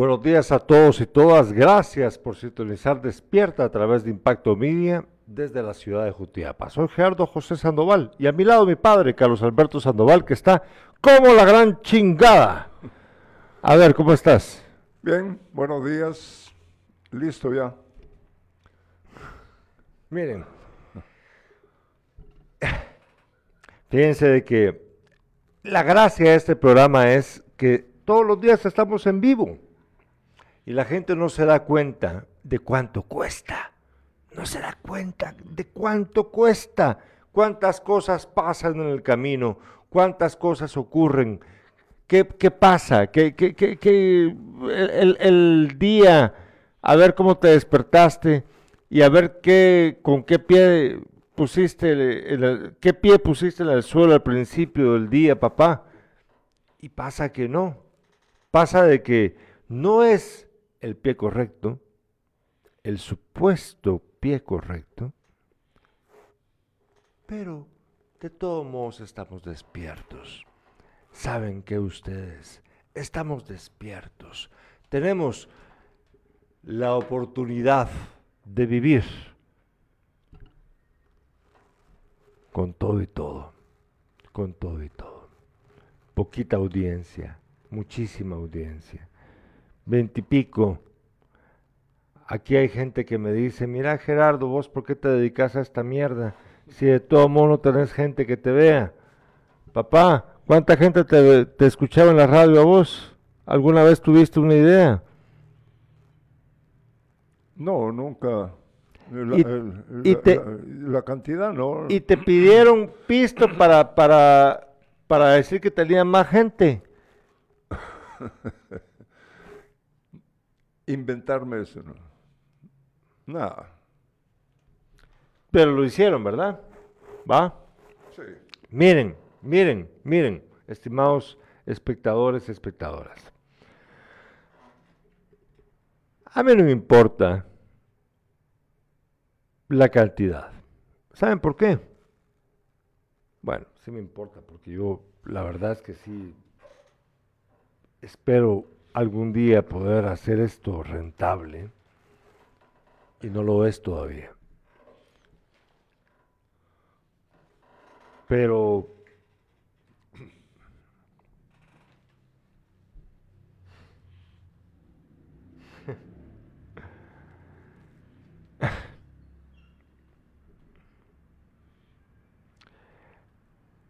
Buenos días a todos y todas. Gracias por sintonizar Despierta a través de Impacto Media desde la ciudad de Jutiapa. Soy Gerardo José Sandoval y a mi lado mi padre, Carlos Alberto Sandoval, que está como la gran chingada. A ver, ¿cómo estás? Bien, buenos días. Listo ya. Miren, fíjense de que la gracia de este programa es que todos los días estamos en vivo y la gente no se da cuenta de cuánto cuesta. No se da cuenta de cuánto cuesta, cuántas cosas pasan en el camino, cuántas cosas ocurren, qué, pasa, ¿Qué, el, el, día, a ver cómo te despertaste y a ver qué, con qué pie pusiste, el, qué pie pusiste en el suelo al principio del día, papá. Y pasa que no, pasa de que no es el pie correcto, el supuesto pie correcto, pero de todos modos estamos despiertos. Saben que ustedes estamos despiertos. Tenemos la oportunidad de vivir con todo y todo, con todo y todo. Poquita audiencia, muchísima audiencia veintipico. Aquí hay gente que me dice, mira Gerardo, vos por qué te dedicas a esta mierda, si de todo modo tenés gente que te vea. Papá, ¿cuánta gente te, escuchaba en la radio a vos? ¿Alguna vez tuviste una idea? No, nunca. La, la, cantidad no. Y te pidieron pisto para, para, para decir que tenían más gente. inventarme eso, ¿no? Nada. Pero lo hicieron, ¿verdad? ¿Va? Sí. Miren, miren, miren, estimados espectadores espectadoras. A mí no me importa la cantidad. ¿Saben por qué? Bueno, sí me importa, porque yo la verdad es que sí espero algún día poder hacer esto rentable y no lo es todavía. Pero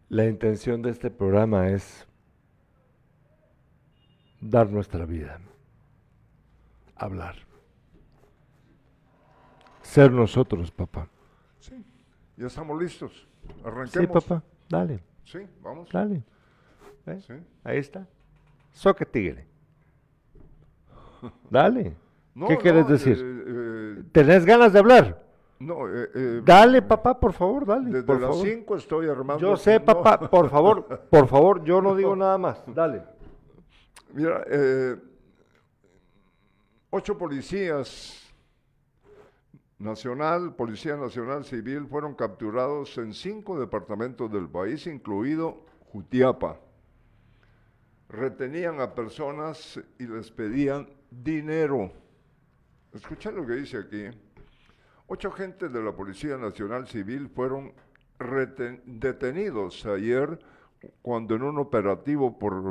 la intención de este programa es dar nuestra vida, hablar. Ser nosotros, papá. Sí, ya estamos listos. Arranquemos. Sí, papá, dale. Sí, vamos. Dale. Sí. Ahí está. Soque tigre. Dale. ¿Qué quieres decir? Eh, eh, ¿Tenés ganas de hablar? No, eh, dale, papá, por favor, dale. Desde por las 5 estoy armando. Yo sé, papá, por favor, por favor, yo no digo nada más. Dale. Mira, eh, ocho policías nacional, Policía Nacional Civil, fueron capturados en cinco departamentos del país, incluido Jutiapa. Retenían a personas y les pedían dinero. Escucha lo que dice aquí. Ocho agentes de la Policía Nacional Civil fueron detenidos ayer cuando en un operativo por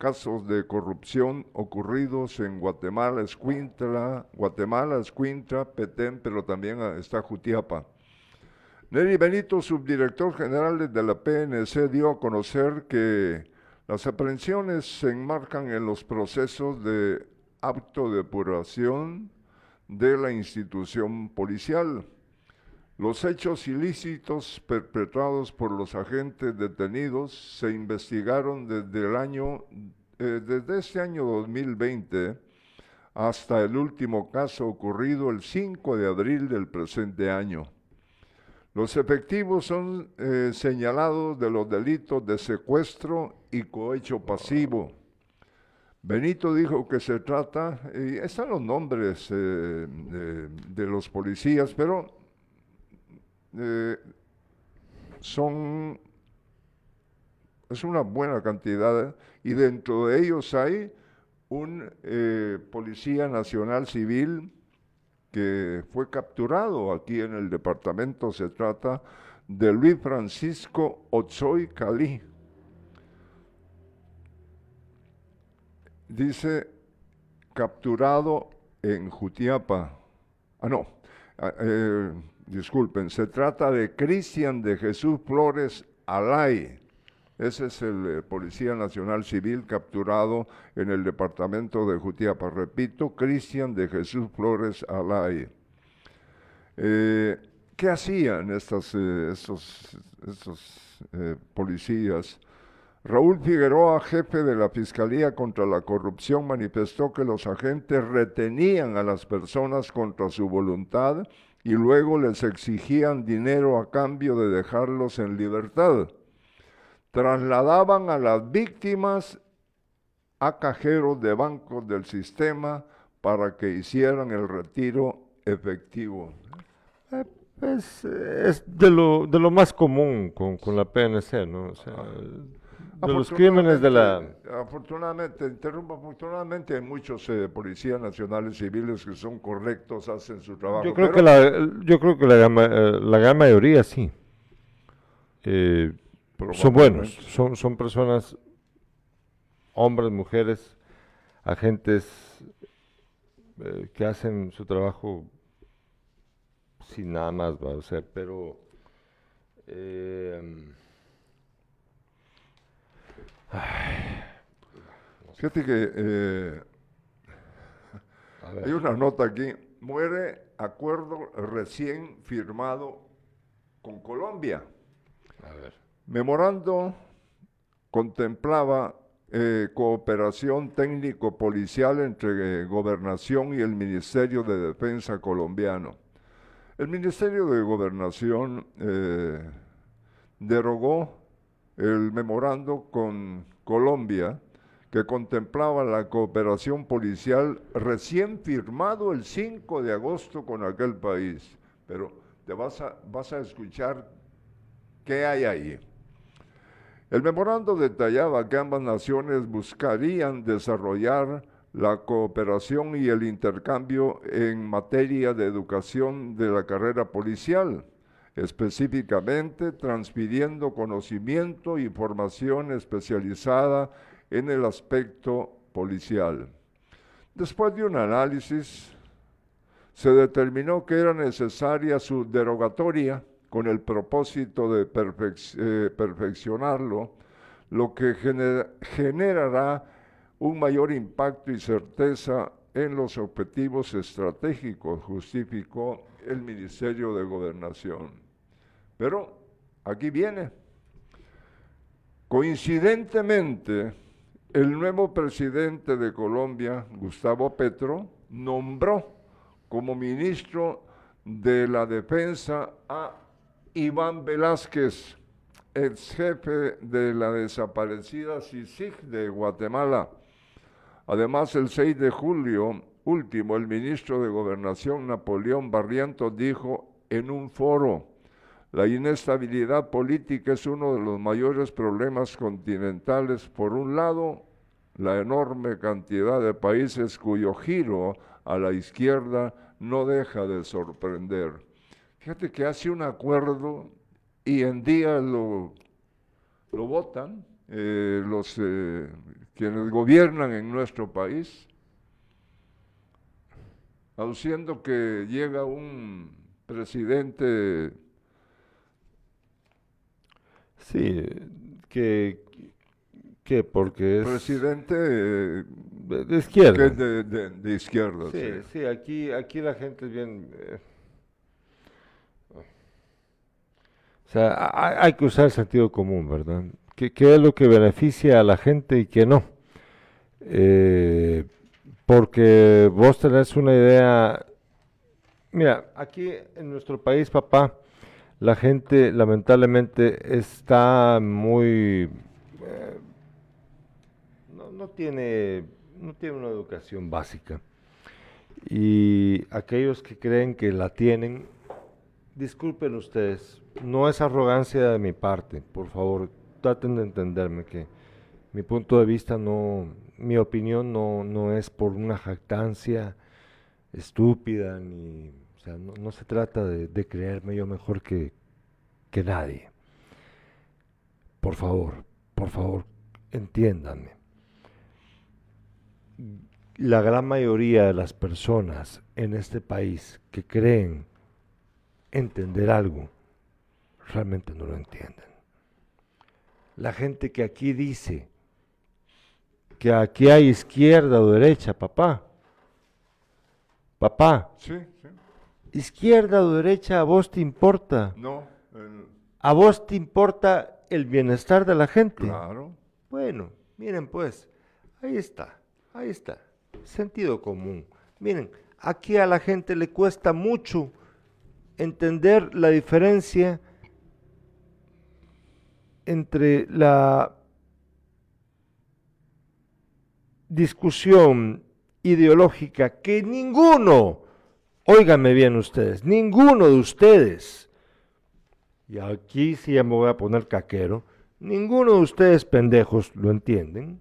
casos de corrupción ocurridos en Guatemala, Escuintla, Guatemala, Escuintla, Petén, pero también está Jutiapa. Neri Benito, subdirector general de la PNC, dio a conocer que las aprehensiones se enmarcan en los procesos de acto de depuración de la institución policial. Los hechos ilícitos perpetrados por los agentes detenidos se investigaron desde el año, eh, desde este año 2020 hasta el último caso ocurrido el 5 de abril del presente año. Los efectivos son eh, señalados de los delitos de secuestro y cohecho pasivo. Benito dijo que se trata, y están los nombres eh, de los policías, pero eh, son, es una buena cantidad y dentro de ellos hay un eh, policía nacional civil que fue capturado aquí en el departamento. Se trata de Luis Francisco Otsoy Cali. Dice capturado en Jutiapa. Ah, no. Ah, eh, disculpen, se trata de Cristian de Jesús Flores Alay. Ese es el eh, Policía Nacional Civil capturado en el departamento de Jutiapa. Repito, Cristian de Jesús Flores Alay. Eh, ¿Qué hacían estos, estos, policías? Raúl Figueroa, jefe de la Fiscalía contra la Corrupción, manifestó que los agentes retenían a las personas contra su voluntad y luego les exigían dinero a cambio de dejarlos en libertad. Trasladaban a las víctimas a cajeros de bancos del sistema para que hicieran el retiro efectivo. Eh, pues, es de lo, de lo más común con, con la PNC, ¿no? O sea, de los crímenes de la... Afortunadamente, interrumpo, afortunadamente hay muchos eh, policías nacionales civiles que son correctos, hacen su trabajo. Yo creo que la, yo creo que la, eh, la gran mayoría sí. Eh, son buenos, son, son personas, hombres, mujeres, agentes que hacen su trabajo sin nada más, va a ser, pero... Fíjate que eh, hay una nota aquí. Muere acuerdo recién firmado con Colombia. Memorando contemplaba eh, cooperación técnico-policial entre eh, Gobernación y el Ministerio de Defensa colombiano. El Ministerio de Gobernación derogó el memorando con Colombia que contemplaba la cooperación policial recién firmado el 5 de agosto con aquel país. Pero te vas a, vas a escuchar qué hay ahí. El memorando detallaba que ambas naciones buscarían desarrollar la cooperación y el intercambio en materia de educación de la carrera policial específicamente transfiriendo conocimiento y formación especializada en el aspecto policial. Después de un análisis, se determinó que era necesaria su derogatoria con el propósito de eh, perfeccionarlo, lo que generará un mayor impacto y certeza en los objetivos estratégicos, justificó el Ministerio de Gobernación. Pero aquí viene. Coincidentemente, el nuevo presidente de Colombia, Gustavo Petro, nombró como ministro de la Defensa a Iván Velázquez, ex jefe de la desaparecida CICIG de Guatemala. Además, el 6 de julio, último, el ministro de Gobernación Napoleón Barrientos dijo en un foro, la inestabilidad política es uno de los mayores problemas continentales. Por un lado, la enorme cantidad de países cuyo giro a la izquierda no deja de sorprender. Fíjate que hace un acuerdo y en día lo, votan eh, los eh, quienes gobiernan en nuestro país aduciendo que llega un presidente... Sí, que, que porque es... Presidente de, izquierda. de, izquierda. Sí, sí, aquí, aquí la gente es bien... Eh, o sea, hay, que usar el sentido común, ¿verdad? ¿Qué, ¿Qué, es lo que beneficia a la gente y qué no? Eh, porque vos tenés una idea. Mira, aquí en nuestro país, papá, la gente lamentablemente está muy. Eh, no, tiene, no tiene una educación básica. Y aquellos que creen que la tienen, disculpen ustedes, no es arrogancia de mi parte, por favor, traten de entenderme que mi punto de vista no, mi opinión no, no es por una jactancia estúpida, ni, o sea, no, se trata de, de creerme yo mejor que, que nadie. Por favor, por favor, entiéndanme. La gran mayoría de las personas en este país que creen entender algo, realmente no lo entienden. La gente que aquí dice que aquí hay izquierda o derecha, papá. Papá, Sí, sí. izquierda o derecha, a vos te importa. No, el- A vos te importa el bienestar de la gente. claro. Bueno, miren pues, ahí está, ahí está, sentido común. Miren, aquí a la gente le cuesta mucho entender la diferencia entre la discusión ideológica que ninguno, óiganme bien ustedes, ninguno de ustedes, y aquí sí ya me voy a poner caquero, ninguno de ustedes pendejos lo entienden.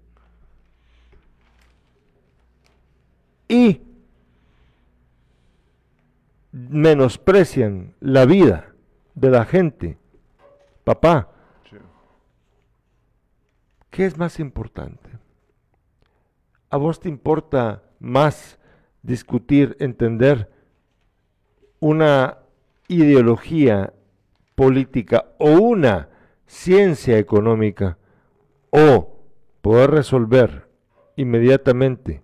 Y menosprecian la vida de la gente. Papá, Sí. ¿qué es más importante? ¿A vos te importa más discutir, entender una ideología política o una ciencia económica o poder resolver inmediatamente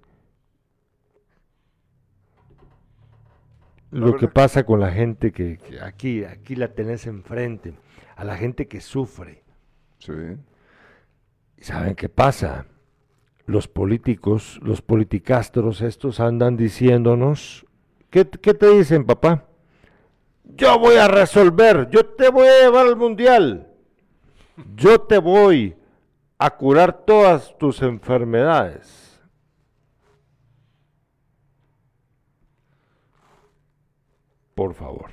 lo que pasa con la gente que, que aquí, aquí la tenés enfrente, a la gente que sufre? Sí. ¿Y ¿Saben qué pasa? Los políticos, los politicastros estos andan diciéndonos, ¿qué, te dicen, papá? Yo voy a resolver, yo te voy a llevar al mundial, yo te voy a curar todas tus enfermedades. Por favor,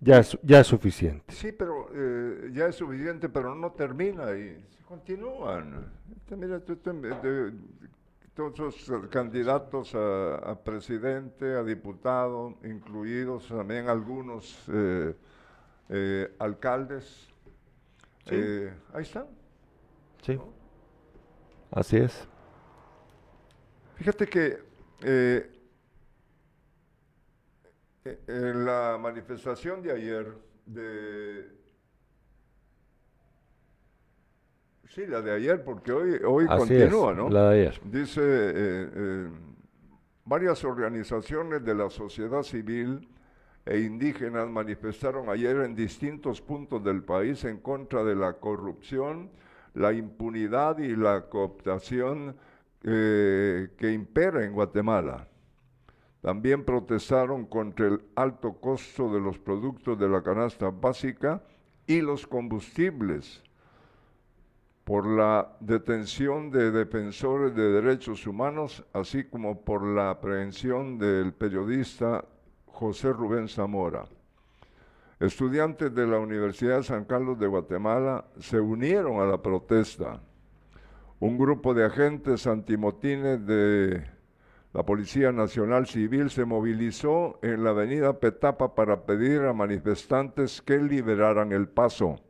ya es, ya es suficiente. Sí, pero eh, ya es suficiente, pero no termina ahí. Continúan. Este, mira, tú- tú- de- todos los eh, candidatos a, a presidente, a diputado, incluidos también algunos eh, eh, alcaldes. Sí. Eh, ahí están. Sí, así es. Fíjate que eh, eh, en la manifestación de ayer de... Sí, la de ayer, porque hoy, hoy Así continúa, es, ¿no? la de ayer. Dice, eh, eh, varias organizaciones de la sociedad civil e indígenas manifestaron ayer en distintos puntos del país en contra de la corrupción, la impunidad y la cooptación eh, que impera en Guatemala. También protestaron contra el alto costo de los productos de la canasta básica y los combustibles por la detención de defensores de derechos humanos, así como por la aprehensión del periodista José Rubén Zamora. Estudiantes de la Universidad de San Carlos de Guatemala se unieron a la protesta. Un grupo de agentes antimotines de la Policía Nacional Civil se movilizó en la avenida Petapa para pedir a manifestantes que liberaran el paso.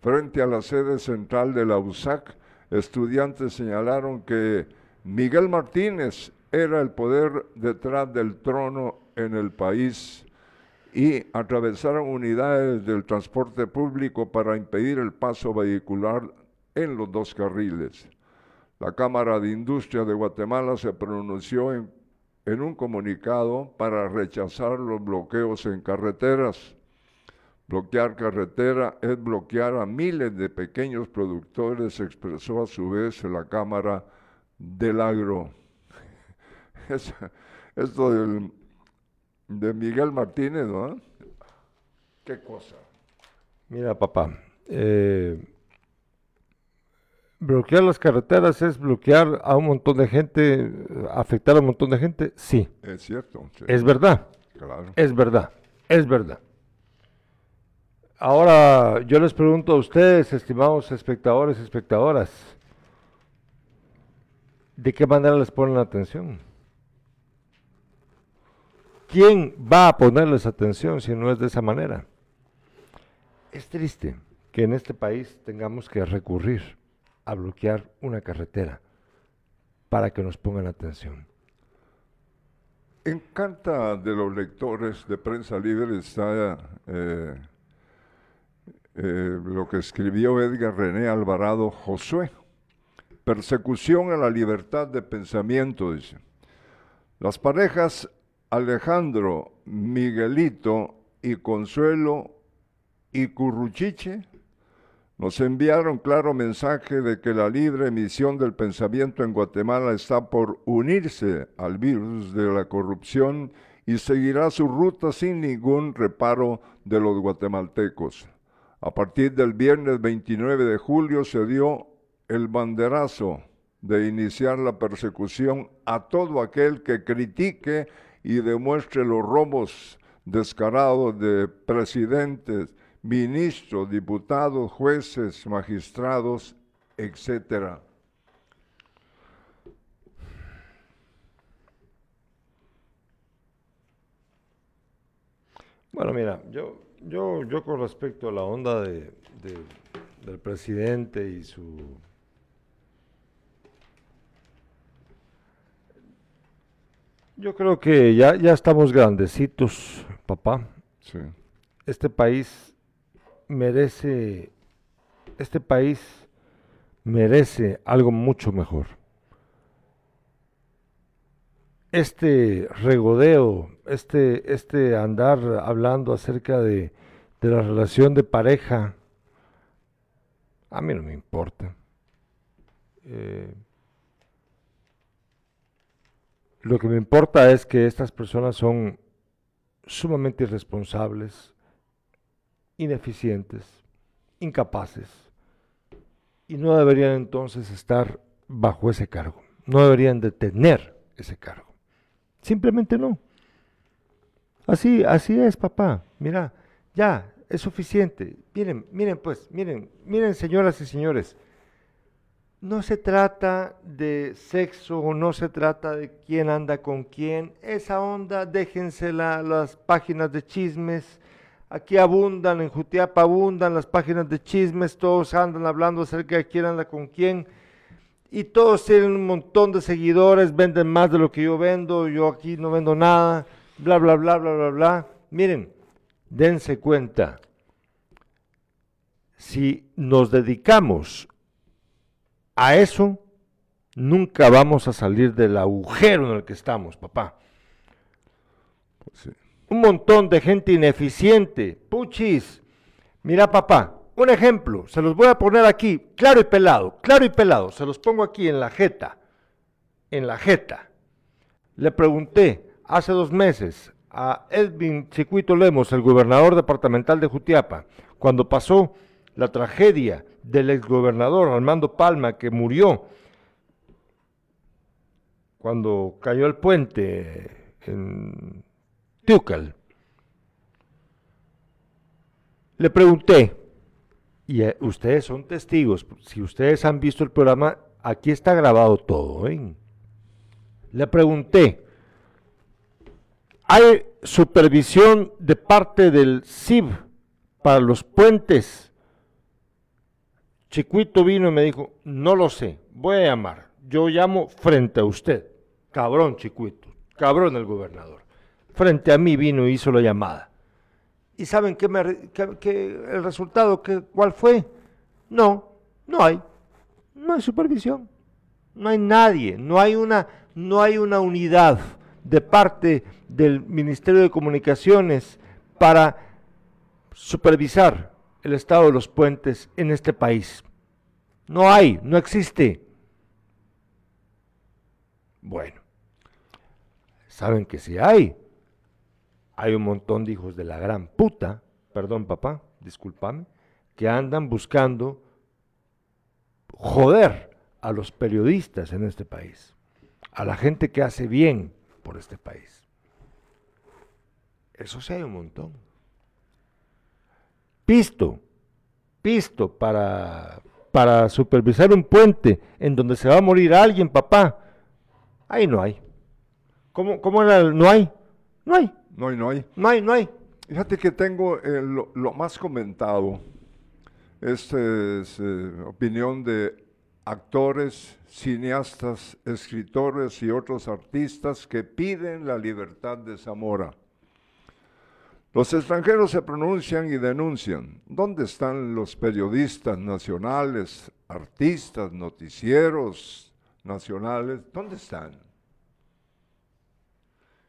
Frente a la sede central de la USAC, estudiantes señalaron que Miguel Martínez era el poder detrás del trono en el país y atravesaron unidades del transporte público para impedir el paso vehicular en los dos carriles. La Cámara de Industria de Guatemala se pronunció en, un comunicado para rechazar los bloqueos en carreteras. Bloquear carretera es bloquear a miles de pequeños productores, expresó a su vez la Cámara del Agro. Es- esto del- de Miguel Martínez, ¿no? ¿Qué cosa? Mira, papá, eh, bloquear las carreteras es bloquear a un montón de gente, afectar a un montón de gente. Sí, Es cierto. sí, es verdad, claro. es verdad, es verdad. Ahora yo les pregunto a ustedes, estimados espectadores, espectadoras, ¿de qué manera les ponen atención? ¿Quién va a ponerles atención si no es de esa manera? Es triste que en este país tengamos que recurrir a bloquear una carretera para que nos pongan atención. En carta de los lectores de Prensa Libre está eh, eh, lo que escribió Edgar René Alvarado Josué. Persecución a la libertad de pensamiento, dice. Las parejas Alejandro, Miguelito y Consuelo y Curruchiche nos enviaron claro mensaje de que la libre emisión del pensamiento en Guatemala está por unirse al virus de la corrupción y seguirá su ruta sin ningún reparo de los guatemaltecos. A partir del viernes 29 de julio se dio el banderazo de iniciar la persecución a todo aquel que critique y demuestre los robos descarados de presidentes, ministros, diputados, jueces, magistrados, etcétera. Bueno, mira, yo, yo, yo con respecto a la onda de, del presidente y su Yo creo que ya, ya estamos grandecitos, papá. Sí. Este país merece, este país merece algo mucho mejor. Este regodeo, este, este andar hablando acerca de, de la relación de pareja, a mí no me importa. Eh, lo que me importa es que estas personas son sumamente irresponsables, ineficientes, incapaces, y no deberían entonces estar bajo ese cargo, no deberían de tener ese cargo. Simplemente no. Así, así es, papá. Mira, ya, es suficiente. Miren, miren pues, miren, miren señoras y señores, no se trata de sexo, no se trata de quién anda con quién. Esa onda, déjensela las páginas de chismes. Aquí abundan, en Jutiapa abundan las páginas de chismes, todos andan hablando acerca de quién anda con quién. Y todos tienen un montón de seguidores, venden más de lo que yo vendo, yo aquí no vendo nada, bla, bla, bla, bla, bla, bla. Miren, dense cuenta, si nos dedicamos a eso nunca vamos a salir del agujero en el que estamos, papá. Pues Un montón de gente ineficiente, puchis. Mira, papá, un ejemplo, se los voy a poner aquí, claro y pelado, claro y pelado, se los pongo aquí en la jeta, en la jeta. Le pregunté hace dos meses a Edwin Chicuito Lemos, el gobernador departamental de Jutiapa, cuando pasó la tragedia del exgobernador Armando Palma, que murió cuando cayó el puente en Le pregunté, y eh, ustedes son testigos, si ustedes han visto el programa, aquí está grabado todo. ¿eh? Le pregunté, ¿hay supervisión de parte del CIB para los puentes Chiquito vino y me dijo, no lo sé, voy a llamar. Yo llamo frente a usted. Cabrón, Chiquito, cabrón el gobernador. Frente a mí vino y hizo la llamada. ¿Y saben qué, me, el resultado, que, cuál fue? No, no hay. No hay supervisión. No hay nadie, no hay una, no hay una unidad de parte del Ministerio de Comunicaciones para supervisar el estado de los puentes en este país. No hay, no existe. Bueno, saben que si hay. Hay un montón de hijos de la gran puta, perdón papá, discúlpame, que andan buscando joder a los periodistas en este país, a la gente que hace bien por este país. Eso sí hay un montón pisto, pisto para, para supervisar un puente en donde se va a morir alguien, papá, Ahí no hay. ¿Cómo, cómo era no hay? No hay. No hay, no hay. No hay, no hay. Fíjate que tengo eh, lo, lo, más comentado. Esta es eh, opinión de actores, cineastas, escritores y otros artistas que piden la libertad de Zamora. Los extranjeros se pronuncian y denuncian. ¿Dónde están los periodistas nacionales, artistas, noticieros nacionales? ¿Dónde están?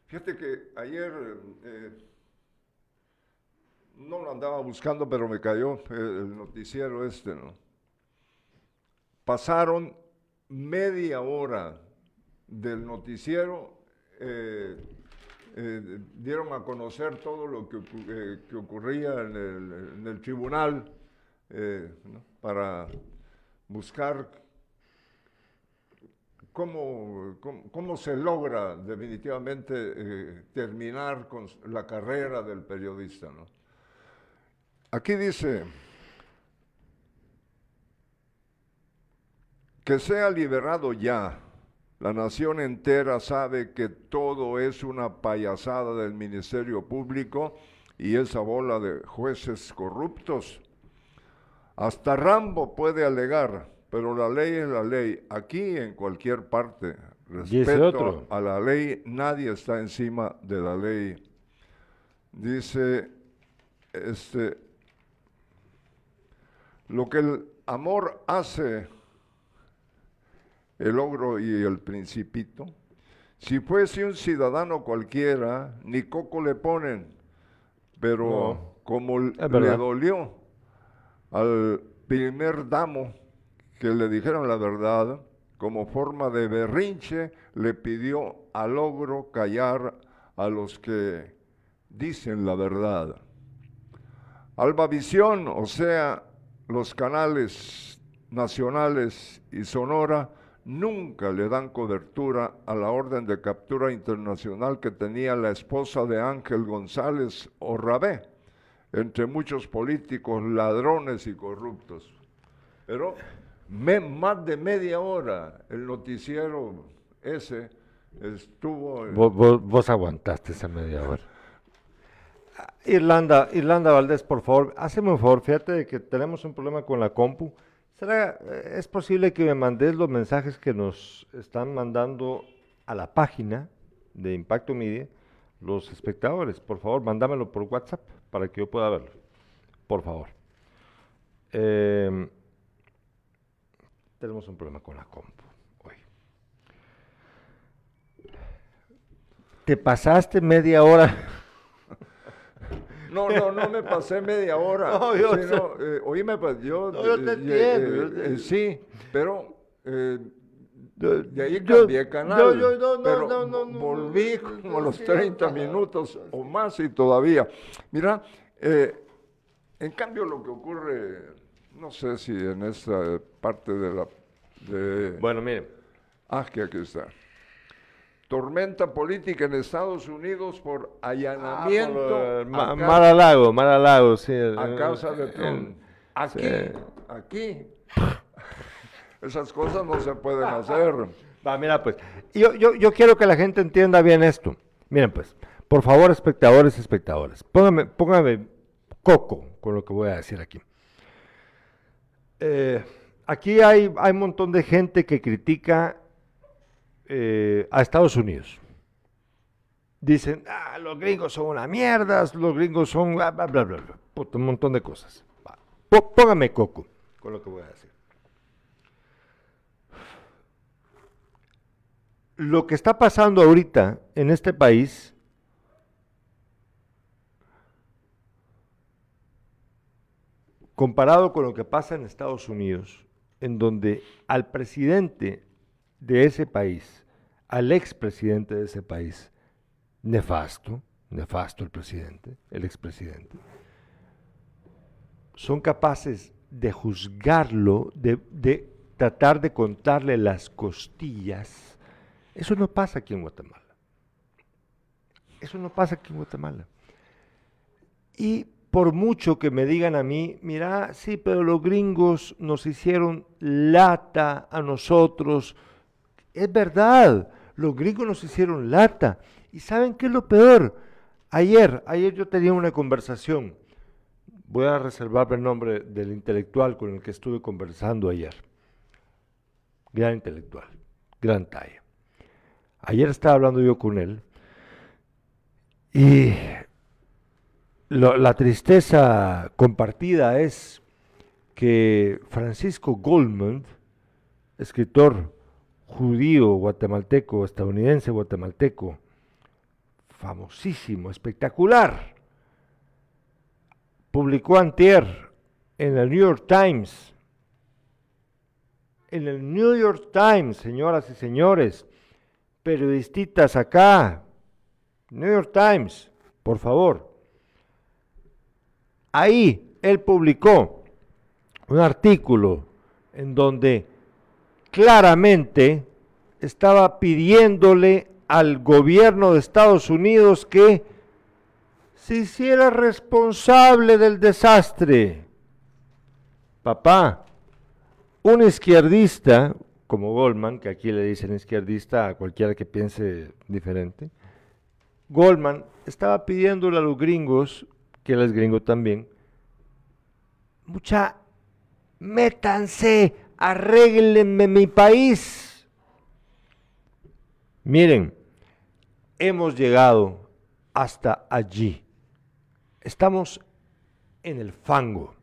Fíjate que ayer eh, no lo andaba buscando, pero me cayó el noticiero este, ¿no? Pasaron media hora del noticiero. Eh, eh, dieron a conocer todo lo que, eh, ocurría en el, tribunal eh, para buscar cómo, cómo, se logra definitivamente eh, terminar con la carrera del periodista. ¿no? Aquí dice que sea liberado ya la nación entera sabe que todo es una payasada del Ministerio Público y esa bola de jueces corruptos. Hasta Rambo puede alegar, pero la ley es la ley. Aquí en cualquier parte, respeto a la ley, nadie está encima de la ley. Dice, este, lo que el amor hace el ogro y el principito. Si fuese un ciudadano cualquiera, ni coco le ponen, pero no, como le dolió al primer damo que le dijeron la verdad, como forma de berrinche, le pidió al ogro callar a los que dicen la verdad. Albavisión, o sea, los canales nacionales y Sonora, nunca le dan cobertura a la orden de captura internacional que tenía la esposa de Ángel González Orrabé, entre muchos políticos, ladrones y corruptos. Pero me, más de media hora el noticiero ese estuvo... Vos, vos, vos aguantaste esa media hora. Irlanda, Irlanda Valdés, por favor, hazme un favor, fíjate de que tenemos un problema con la compu. ¿Será, ¿Es posible que me mandes los mensajes que nos están mandando a la página de Impacto Media los espectadores? Por favor, mándamelo por WhatsApp para que yo pueda verlo. Por favor. Eh, tenemos un problema con la compu hoy. Te pasaste media hora. No, no, no me pasé media hora. No, yo, sino, eh, oíme, pues yo... No, yo te entiendo. Eh, eh, sí, pero de ahí cambié yo, canal. Yo, yo, no, pero no, no, no, volví como los 30 minutos o más y todavía. Mira, en cambio lo que ocurre, no sé si en esta parte de la... De, bueno, mire. Ah, que aquí está tormenta política en Estados Unidos por allanamiento. Ah, por, uh, Mar-a-Lago, Mar-a-Lago, sí. A causa de Trump. Aquí, sí. aquí. Esas cosas no se pueden hacer. Va, mira, pues, yo, yo, yo quiero que la gente entienda bien esto. Miren, pues, por favor, espectadores, espectadores, póngame, póngame coco con lo que voy a decir aquí. Eh, aquí hay, hay un montón de gente que critica eh, a Estados Unidos. Dicen, ah, los gringos son una mierda, los gringos son bla, bla, bla, bla, Puta, un montón de cosas. Póngame coco con lo que voy a decir. Lo que está pasando ahorita en este país comparado con lo que pasa en Estados Unidos, en donde al presidente de ese país, al expresidente de ese país, nefasto, nefasto el presidente, el expresidente, son capaces de juzgarlo, de, de, tratar de contarle las costillas. Eso no pasa aquí en Guatemala. Eso no pasa aquí en Guatemala. Y por mucho que me digan a mí, mira, sí, pero los gringos nos hicieron lata a nosotros, es verdad, Los gringos nos hicieron lata. ¿Y saben qué es lo peor? Ayer, ayer yo tenía una conversación. Voy a reservar el nombre del intelectual con el que estuve conversando ayer. Gran intelectual, gran talla. Ayer estaba hablando yo con él y la tristeza compartida es que Francisco Goldman, escritor judío guatemalteco, estadounidense guatemalteco, famosísimo, espectacular, publicó antier en el New York Times, en el New York Times, señoras y señores, periodistas acá, New York Times, por favor. Ahí él publicó un artículo en donde claramente estaba pidiéndole al gobierno de Estados Unidos que se hiciera responsable del desastre. Papá, un izquierdista, como Goldman, que aquí le dicen izquierdista a cualquiera que piense diferente, Goldman estaba pidiéndole a los gringos, que él es gringo también, mucha, métanse, arréglenme mi país. Miren, hemos llegado hasta allí. Estamos en el fango.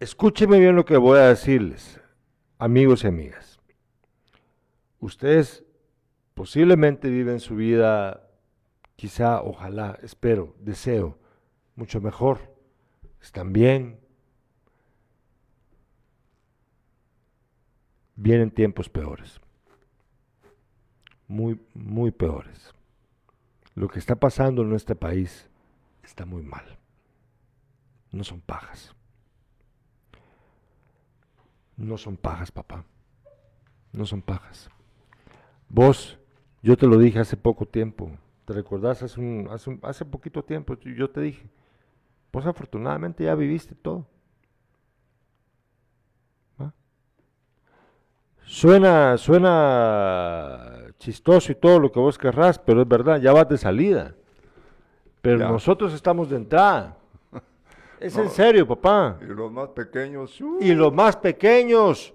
Escúcheme bien lo que voy a decirles, amigos y amigas. Ustedes posiblemente viven su vida, quizá, ojalá, espero, deseo, mucho mejor. Están bien. Vienen tiempos peores muy, muy peores. Lo que está pasando en nuestro país está muy mal. No son pajas. No son pajas, papá. No son pajas. Vos, yo te lo dije hace poco tiempo. ¿Te recordás? Hace, un, hace, hace poquito tiempo yo te dije. Vos afortunadamente ya viviste todo. Suena, suena chistoso y todo lo que vos querrás, pero es verdad, ya vas de salida. Pero nosotros estamos de entrada. Es en serio, papá. Y los más pequeños. Y los más pequeños.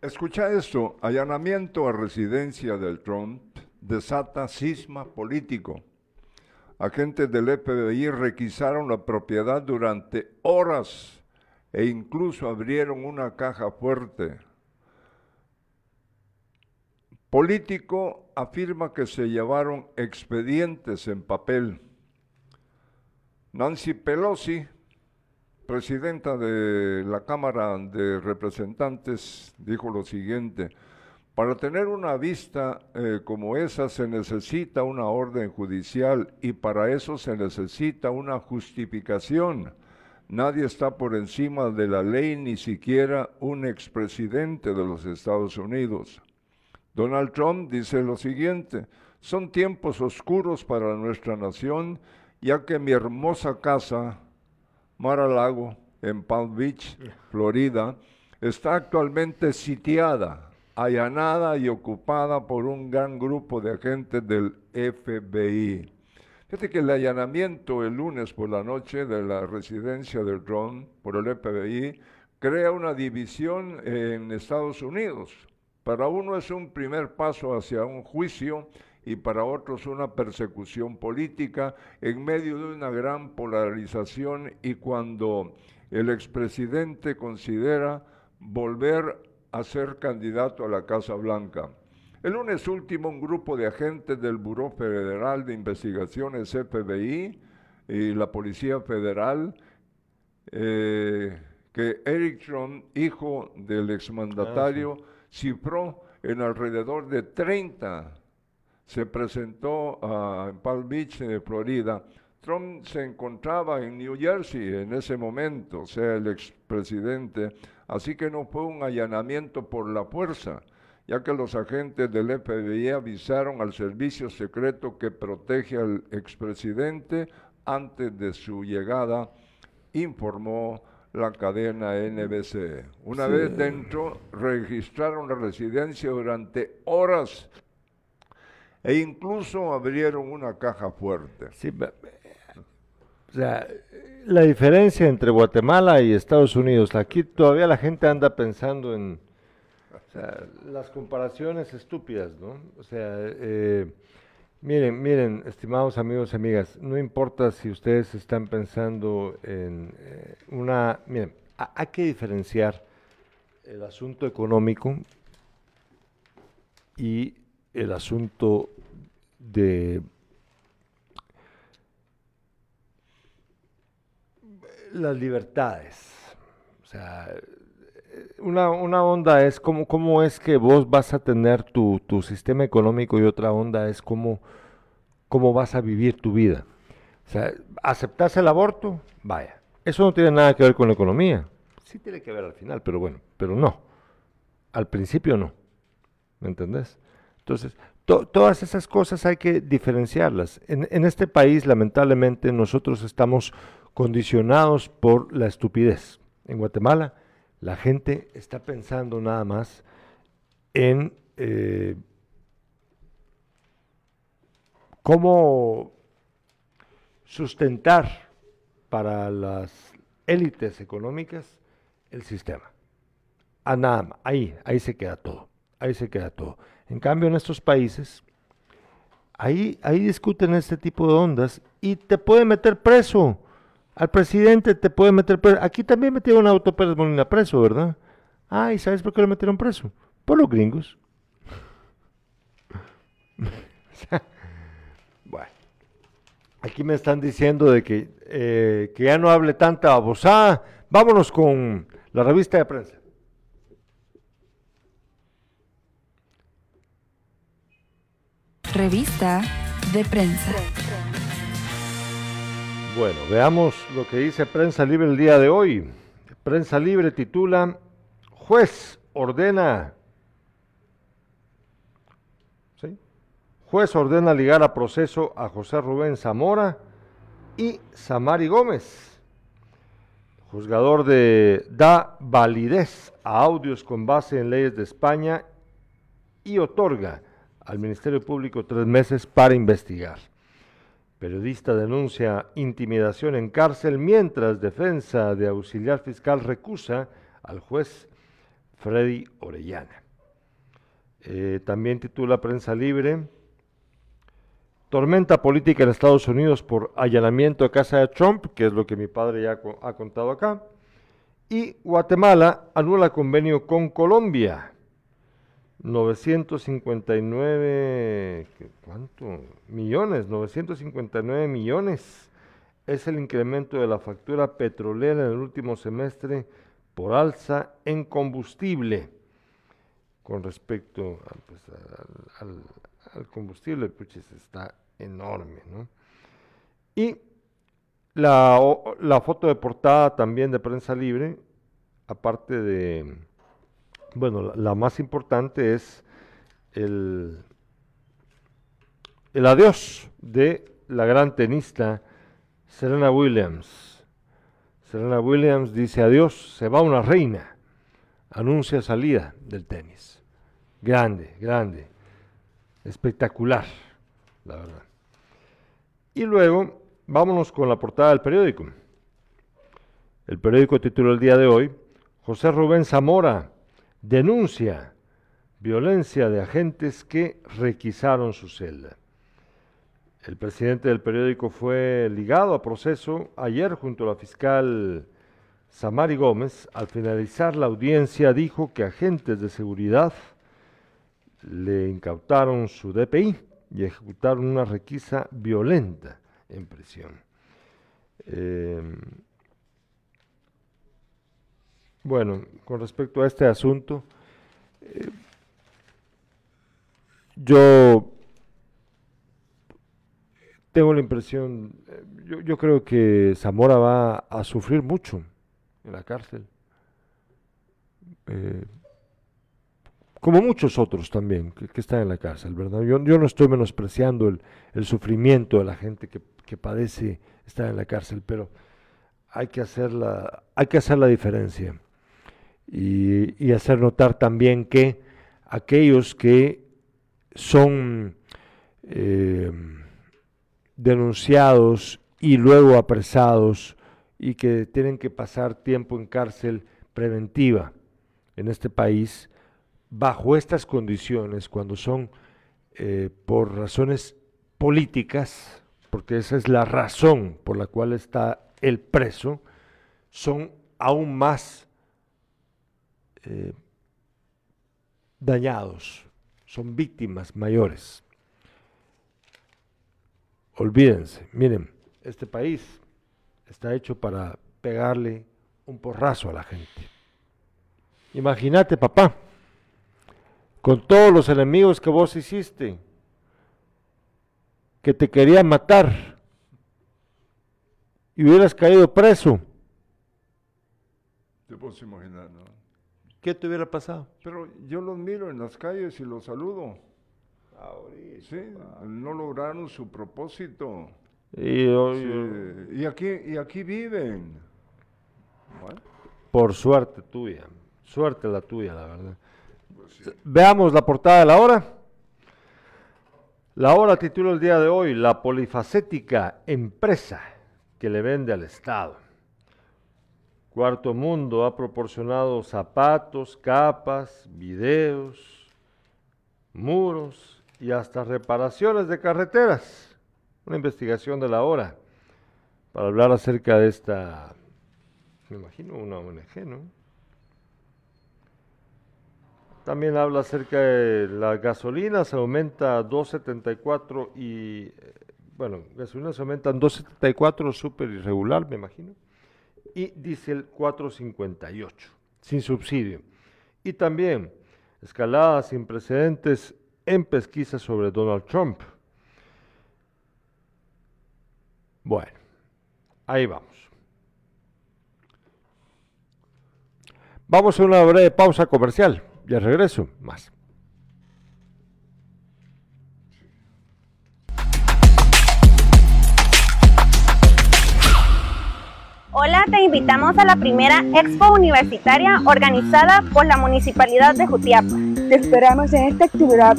Escucha esto, allanamiento a residencia del Trump desata cisma político. Agentes del FBI requisaron la propiedad durante horas e incluso abrieron una caja fuerte. Político afirma que se llevaron expedientes en papel. Nancy Pelosi, presidenta de la Cámara de Representantes, dijo lo siguiente, para tener una vista eh, como esa se necesita una orden judicial y para eso se necesita una justificación. Nadie está por encima de la ley, ni siquiera un expresidente de los Estados Unidos. Donald Trump dice lo siguiente, son tiempos oscuros para nuestra nación, ya que mi hermosa casa, Mar-a-Lago, en Palm Beach, Florida, está actualmente sitiada, allanada y ocupada por un gran grupo de agentes del FBI. Fíjate que el allanamiento el lunes por la noche de la residencia del Trump por el FBI crea una división en Estados Unidos. Para uno es un primer paso hacia un juicio y para otros una persecución política en medio de una gran polarización y cuando el expresidente considera volver a ser candidato a la Casa Blanca. El lunes último, un grupo de agentes del Buró Federal de Investigaciones FBI y la Policía Federal, eh, que Eric Trump, hijo del exmandatario, ah, cifró en alrededor de 30. Se presentó en Palm Beach, en Florida. Trump se encontraba en New Jersey en ese momento, o sea, el expresidente, así que no fue un allanamiento por la fuerza ya que los agentes del FBI avisaron al servicio secreto que protege al expresidente antes de su llegada, informó la cadena NBC. Una vez dentro, registraron la residencia durante horas e incluso abrieron una caja fuerte. Sí, o sea, la diferencia entre Guatemala y Estados Unidos, aquí todavía la gente anda pensando en las comparaciones estúpidas, ¿no? O sea, eh, miren, miren, estimados amigos y amigas, no importa si ustedes están pensando en eh, una, miren, hay que diferenciar el asunto económico y el asunto de las libertades. O sea, una, una onda es cómo, cómo es que vos vas a tener tu, tu sistema económico y otra onda es cómo, cómo vas a vivir tu vida. O sea, ¿aceptas el aborto? Vaya. Eso no tiene nada que ver con la economía. Sí tiene que ver al final, pero bueno, pero no. Al principio no. ¿Me entendés? Entonces, todas esas cosas hay que diferenciarlas. En, en este país, lamentablemente, nosotros estamos condicionados por la estupidez. En Guatemala, la gente está pensando nada más en eh, cómo sustentar para las élites económicas el sistema. A nada más, ahí, ahí se queda todo, ahí se queda todo. En cambio, en estos países, ahí, ahí discuten este tipo de ondas y te pueden meter preso al presidente te puede meter preso. Aquí también metieron a Auto Pérez Molina preso, ¿verdad? Ay, ¿sabes por qué lo metieron preso? Por los gringos. bueno, aquí me están diciendo de que, eh, que ya no hable tanta babosada. Vámonos con la revista de prensa. Revista de prensa. Bueno, veamos lo que dice Prensa Libre el día de hoy. Prensa Libre titula Juez ordena ¿sí? Juez ordena ligar a proceso a José Rubén Zamora y Samari Gómez. Juzgador de da validez a audios con base en leyes de España y otorga al Ministerio Público tres meses para investigar. Periodista denuncia intimidación en cárcel mientras defensa de auxiliar fiscal recusa al juez Freddy Orellana. Eh, también titula Prensa Libre. Tormenta política en Estados Unidos por allanamiento a casa de Trump, que es lo que mi padre ya ha contado acá. Y Guatemala anula convenio con Colombia. 959, ¿cuánto? Millones, 959 millones. Es el incremento de la factura petrolera en el último semestre por alza en combustible. Con respecto pues, al, combustible, pues está enorme, ¿no? Y la, la foto de portada también de prensa libre, aparte de bueno, la, más importante es el, el adiós de la gran tenista Serena Williams. Serena Williams dice adiós, se va una reina, anuncia salida del tenis. Grande, grande, espectacular, la verdad. Y luego, vámonos con la portada del periódico. El periódico tituló el día de hoy, José Rubén Zamora, denuncia violencia de agentes que requisaron su celda. El presidente del periódico fue ligado a proceso ayer junto a la fiscal Samari Gómez. Al finalizar la audiencia dijo que agentes de seguridad le incautaron su DPI y ejecutaron una requisa violenta en prisión. Em, bueno, con respecto a este asunto, eh, yo tengo la impresión, eh, yo, creo que Zamora va a sufrir mucho en la cárcel, eh, como muchos otros también que, están en la cárcel, ¿verdad? Yo, no estoy menospreciando el, sufrimiento de la gente que, que padece estar en la cárcel, pero hay que hacer la, hay que hacer la diferencia y, hacer notar también que aquellos que son eh, denunciados y luego apresados y que tienen que pasar tiempo en cárcel preventiva en este país, bajo estas condiciones, cuando son eh, por razones políticas, porque esa es la razón por la cual está el preso, son aún más eh, dañados, son víctimas mayores. Olvídense, miren, este país está hecho para pegarle un porrazo a la gente. Imagínate, papá, con todos los enemigos que vos hiciste, que te querían matar y hubieras caído preso. Te puedo imaginar, ¿no? ¿Qué te hubiera pasado? Pero yo los miro en las calles y los saludo. Sí, no lograron su propósito. Y, Sí, yo- Y, aquí, y aquí viven. Bueno, por suerte tuya, suerte la tuya, la verdad. Veamos la portada de la hora. La hora titula el día de hoy, la polifacética empresa que le vende al Estado. Cuarto Mundo ha proporcionado zapatos, capas, videos, muros y hasta reparaciones de carreteras. Una investigación de la hora para hablar acerca de esta, me imagino, una ONG, ¿no? También habla acerca de la gasolina, se aumenta a 2.74 y, eh, bueno, gasolina se aumenta en 2.74, súper irregular, me imagino, y diésel 4.58, sin subsidio. Y también escalada sin precedentes en pesquisa sobre Donald Trump. Bueno, ahí vamos. Vamos a una breve pausa comercial y al regreso más. Hola, te invitamos a la primera Expo Universitaria organizada por la Municipalidad de Jutiapa. Te esperamos en esta actividad.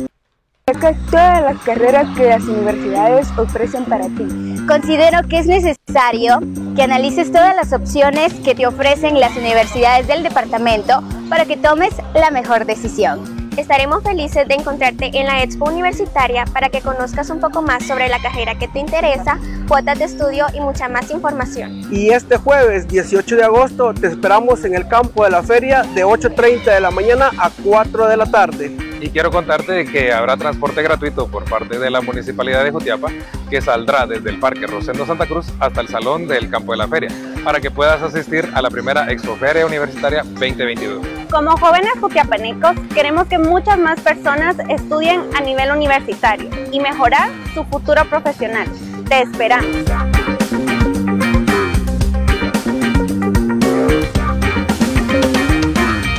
Saca todas las carreras que las universidades ofrecen para ti. Considero que es necesario que analices todas las opciones que te ofrecen las universidades del departamento para que tomes la mejor decisión. Estaremos felices de encontrarte en la Expo Universitaria para que conozcas un poco más sobre la carrera que te interesa, cuotas de estudio y mucha más información. Y este jueves 18 de agosto te esperamos en el campo de la feria de 8.30 de la mañana a 4 de la tarde. Y quiero contarte de que habrá transporte gratuito por parte de la Municipalidad de Jutiapa que saldrá desde el Parque Rosendo Santa Cruz hasta el Salón del Campo de la Feria para que puedas asistir a la primera Expoferia Universitaria 2022. Como jóvenes jutiapanecos, queremos que muchas más personas estudien a nivel universitario y mejorar su futuro profesional. Te esperamos.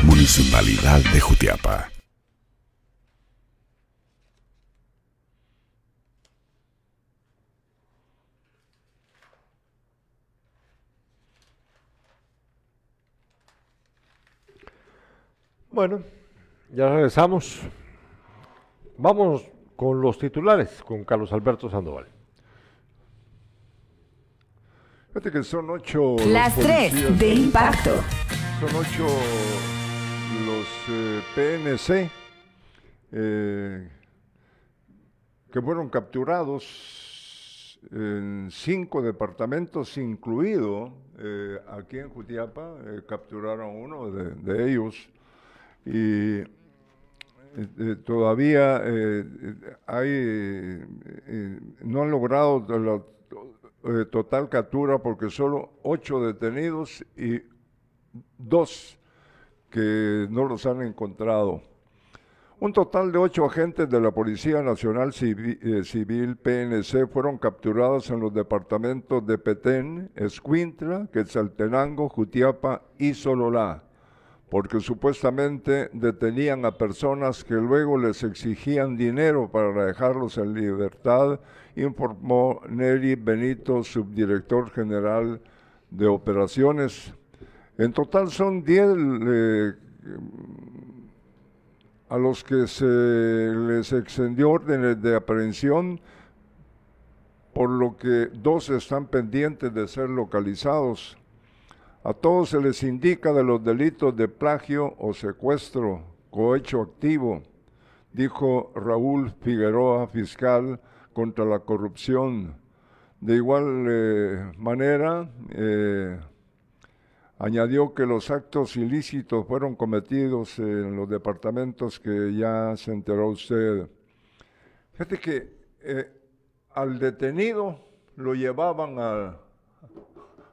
Municipalidad de Jutiapa. Bueno, ya regresamos. Vamos con los titulares, con Carlos Alberto Sandoval. fíjate que son ocho. Las tres policías, de impacto. Son ocho los eh, PNC eh, que fueron capturados en cinco departamentos, incluido eh, aquí en Jutiapa, eh, capturaron uno de, de ellos y eh, eh, todavía eh, hay, no han logrado la total captura porque solo ocho detenidos y dos que no los han encontrado. Un total de ocho agentes de la Policía Nacional Civi- eh, Civil, PNC, fueron capturados en los departamentos de Petén, Escuintla, Quetzaltenango, Jutiapa y Sololá, porque supuestamente detenían a personas que luego les exigían dinero para dejarlos en libertad, informó Neri Benito, subdirector general de operaciones. En total son 10 eh, a los que se les extendió órdenes de aprehensión, por lo que dos están pendientes de ser localizados. A todos se les indica de los delitos de plagio o secuestro, cohecho activo, dijo Raúl Figueroa, fiscal contra la corrupción. De igual eh, manera, eh, añadió que los actos ilícitos fueron cometidos en los departamentos que ya se enteró usted. Fíjate que eh, al detenido lo llevaban a,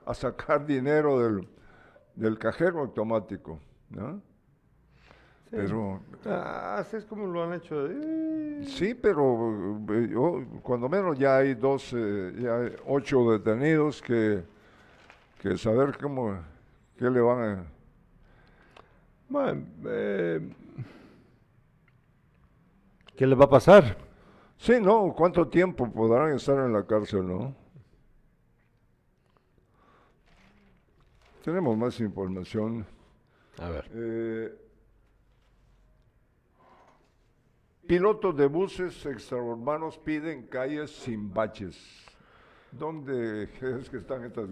a sacar dinero del, del cajero automático, ¿no? Pero, ah, así es como lo han hecho. Sí, pero eh, yo, cuando menos ya hay dos, eh, ya hay ocho detenidos que, que saber cómo, qué le van a... Bueno, eh, ¿Qué les va a pasar? Sí, no, ¿cuánto tiempo podrán estar en la cárcel, no? Tenemos más información. A ver. Eh, pilotos de buses extraurbanos piden calles sin baches. ¿Dónde es que están estas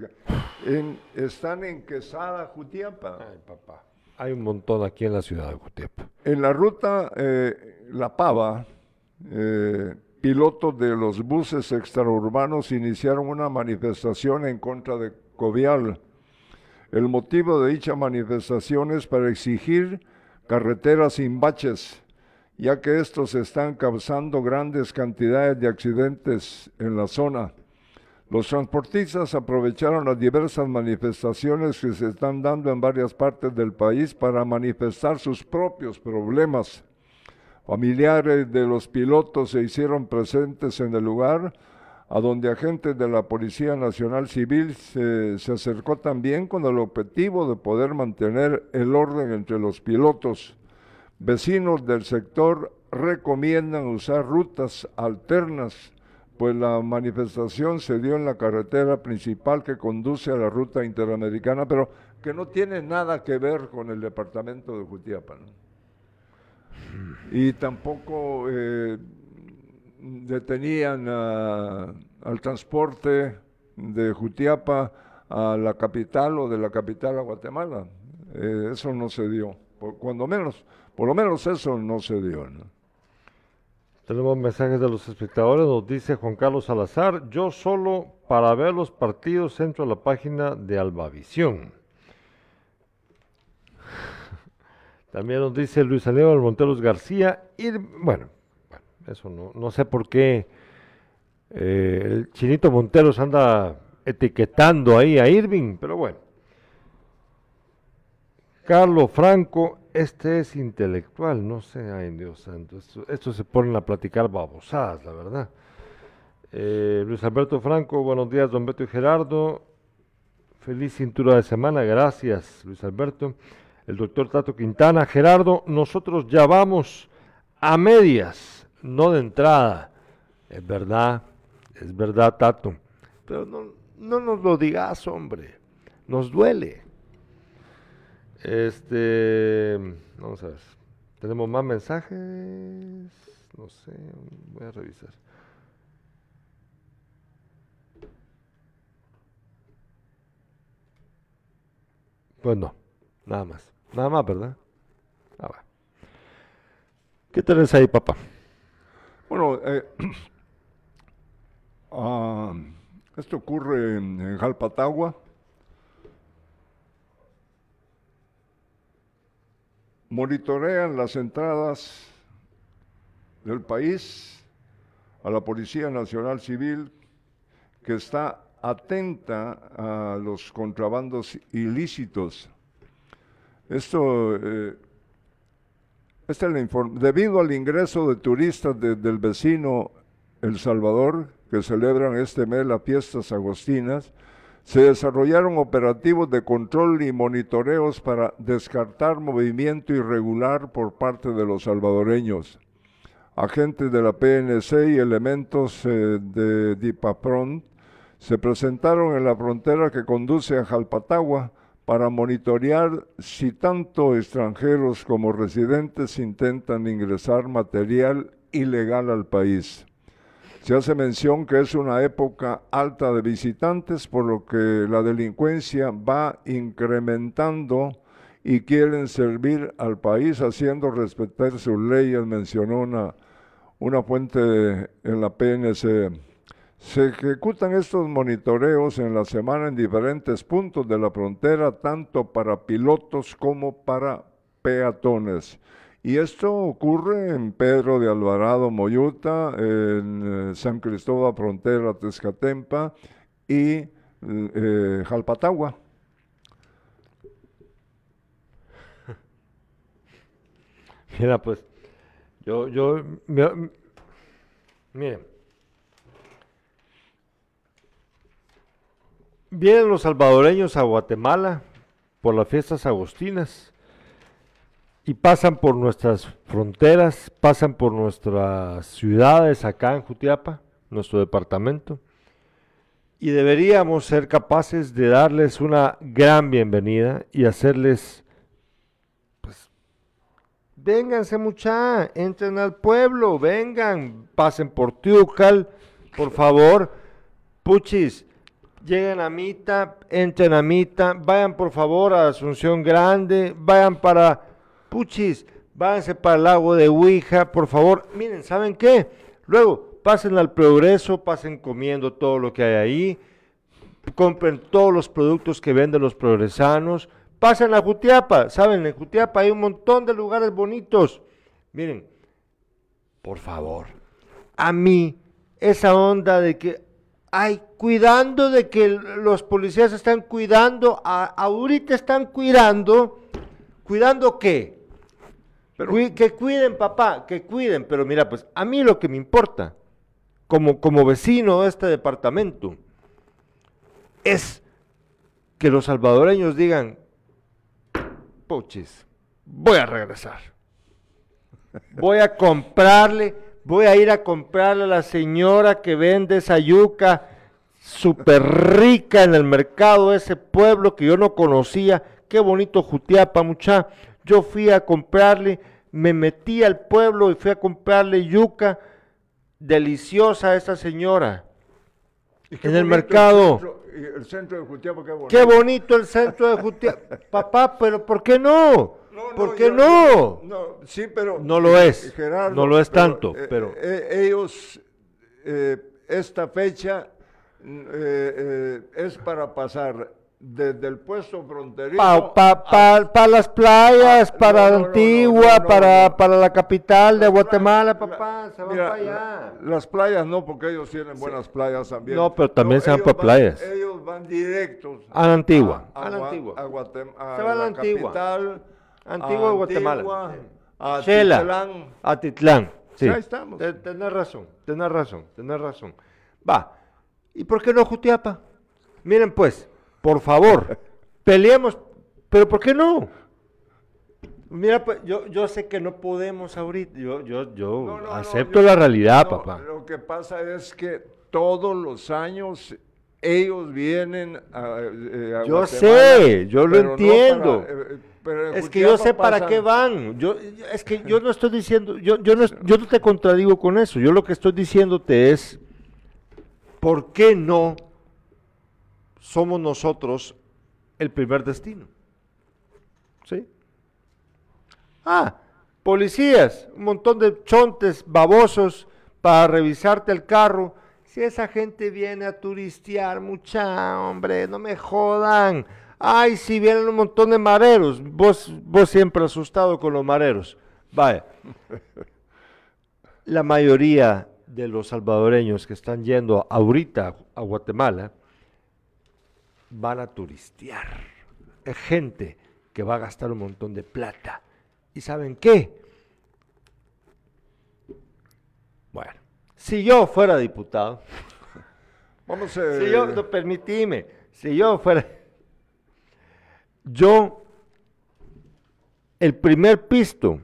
en, Están en Quesada, Jutiapa. Ay, papá. Hay un montón aquí en la ciudad de Jutiapa. En la ruta eh, La Pava, eh, pilotos de los buses extraurbanos iniciaron una manifestación en contra de Covial. El motivo de dicha manifestación es para exigir carreteras sin baches, ya que estos están causando grandes cantidades de accidentes en la zona. Los transportistas aprovecharon las diversas manifestaciones que se están dando en varias partes del país para manifestar sus propios problemas. Familiares de los pilotos se hicieron presentes en el lugar, a donde agentes de la Policía Nacional Civil se, se, acercó también con el objetivo de poder mantener el orden entre los pilotos. Vecinos del sector recomiendan usar rutas alternas, pues la manifestación se dio en la carretera principal que conduce a la ruta interamericana, pero que no tiene nada que ver con el departamento de Jutiapa. ¿no? y tampoco eh, detenían al transporte de Jutiapa a la capital o de la capital a Guatemala. Eh, eso no se dio, por, cuando menos, por lo menos eso no se dio. Tenemos mensajes de los espectadores, nos dice Juan Carlos Salazar, yo solo para ver los partidos entro a la página de Albavisión. También nos dice Luis Aníbal Monteros García. Y bueno, eso no, no sé por qué eh, el chinito Monteros anda etiquetando ahí a Irving, pero bueno. Carlos Franco, este es intelectual, no sé, ay Dios santo, esto, se ponen a platicar babosadas, la verdad. Eh, Luis Alberto Franco, buenos días, don Beto y Gerardo. Feliz cintura de semana, gracias, Luis Alberto el doctor Tato Quintana. Gerardo, nosotros ya vamos a medias, no de entrada. Es verdad, es verdad, Tato. Pero no, no nos lo digas, hombre. Nos duele. Este, vamos a ver. ¿Tenemos más mensajes? No sé, voy a revisar. Pues no, nada más. Nada más, ¿verdad? Ah, ¿Qué tenés ahí, papá? Bueno, eh, uh, esto ocurre en, en Jalpatagua. Monitorean las entradas del país a la Policía Nacional Civil que está atenta a los contrabandos ilícitos esto, eh, debido al ingreso de turistas del vecino El Salvador, que celebran este mes las fiestas agostinas, se desarrollaron operativos de control y monitoreos para descartar movimiento irregular por parte de los salvadoreños. Agentes de la PNC y elementos eh, de DIPAPRON se presentaron en la frontera que conduce a Jalpatagua para monitorear si tanto extranjeros como residentes intentan ingresar material ilegal al país. Se hace mención que es una época alta de visitantes, por lo que la delincuencia va incrementando y quieren servir al país haciendo respetar sus leyes, mencionó una, una fuente en la PNC. Se ejecutan estos monitoreos en la semana en diferentes puntos de la frontera, tanto para pilotos como para peatones. Y esto ocurre en Pedro de Alvarado, Moyuta, en eh, San Cristóbal, frontera Tezcatempa y eh, Jalpatagua. Mira, pues, yo, yo, miren, vienen los salvadoreños a Guatemala por las fiestas agostinas y pasan por nuestras fronteras, pasan por nuestras ciudades acá en Jutiapa, nuestro departamento, y deberíamos ser capaces de darles una gran bienvenida y hacerles, pues, vénganse mucha, entren al pueblo, vengan, pasen por Tiucal, por favor, puchis, lleguen a Mita, entren a Mita, vayan por favor a Asunción Grande, vayan para puchis, váyanse para el lago de Huija, por favor. Miren, ¿saben qué? Luego, pasen al progreso, pasen comiendo todo lo que hay ahí, compren todos los productos que venden los progresanos, pasen a Jutiapa, ¿saben? En Jutiapa hay un montón de lugares bonitos. Miren, por favor, a mí, esa onda de que, ay, cuidando de que los policías están cuidando, ahorita están cuidando, ¿cuidando qué? que cuiden, papá, que cuiden. Pero mira, pues a mí lo que me importa, como, como vecino de este departamento, es que los salvadoreños digan, poches, voy a regresar. Voy a comprarle, voy a ir a comprarle a la señora que vende esa yuca súper rica en el mercado de ese pueblo que yo no conocía. Qué bonito Jutiapa, mucha. Yo fui a comprarle, me metí al pueblo y fui a comprarle yuca deliciosa a esa señora. En el mercado. El centro, de Jutiapa, qué bonito. Qué bonito el centro de Jutiapa. Papá, pero ¿por qué no? ¿Por qué no? no? Sí, pero... No lo es. no lo es tanto, eh, pero... Eh, ellos, eh, esta fecha es para pasar desde el puesto fronterizo. Para las playas, para Antigua, para, para la capital de Guatemala, papá, se van para allá. Las playas no, porque ellos tienen buenas playas también. No, pero también se van para playas. Ellos van directos. A la Antigua. A, la Antigua. A, se van a la Antigua. Capital, Antigua Guatemala. a Titlán. A Titlán. Sí. Ya estamos. Tenés razón, tenés razón, tenés razón. Va. ¿Y por qué no Jutiapa? Miren pues, por favor, peleemos, pero ¿por qué no? Mira, pues, yo, yo sé que no podemos ahorita, yo, yo, yo acepto la realidad, papá. Lo que pasa es que todos los años ellos vienen a, eh, Yo sé, yo lo entiendo. Eh, es que yo sé para qué van. Yo, es que yo no estoy diciendo, yo, yo, no, yo no te contradigo con eso. Yo lo que estoy diciéndote es, ¿por qué no somos nosotros el primer destino. ¿Sí? Ah, policías, un montón de chontes babosos para revisarte el carro. Si esa gente viene a turistear, mucha, hombre, no me jodan. Ay, si vienen un montón de mareros. Vos, vos siempre asustado con los mareros. Vaya. La mayoría de los salvadoreños que están yendo ahorita a Guatemala van a turistear. Es gente que va a gastar un montón de plata. ¿Y saben qué? Bueno, si yo fuera diputado, vamos a... Si yo, no, permitime, si yo fuera... Yo, el primer pisto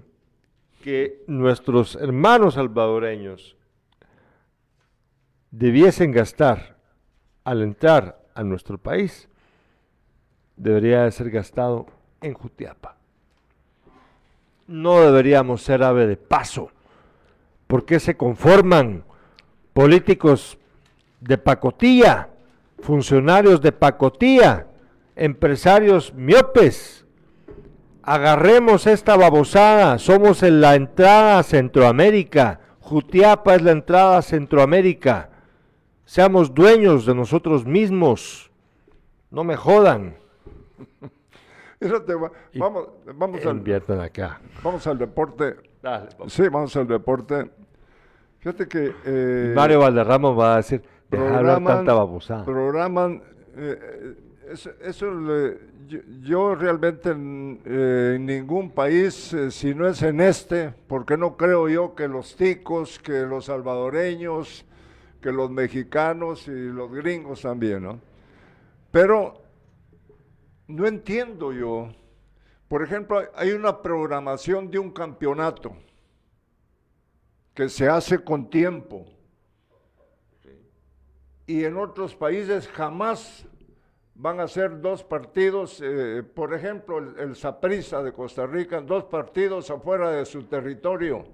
que nuestros hermanos salvadoreños debiesen gastar al entrar a nuestro país debería de ser gastado en Jutiapa. No deberíamos ser ave de paso. ¿Por qué se conforman políticos de pacotilla, funcionarios de pacotilla, empresarios miopes? Agarremos esta babosada, somos en la entrada a Centroamérica, Jutiapa es la entrada a Centroamérica. Seamos dueños de nosotros mismos. No me jodan. Fíjate, va- Y vamos, vamos, al, Inviertan acá. vamos al deporte. Dale, papá. Sí, vamos al deporte. Fíjate que... eh, Mario Valderrama va a decir, deja de hablar programan- tanta babosada. Programan, eh, eso, eso le- yo, yo realmente en, eh, en ningún país, eh, si no es en este, porque no creo yo que los ticos, que los salvadoreños, que los mexicanos y los gringos también, ¿no? Pero no entiendo yo. Por ejemplo, hay una programación de un campeonato que se hace con tiempo y en otros países jamás van a ser dos partidos, eh, por ejemplo, el, Saprissa de Costa Rica, dos partidos afuera de su territorio.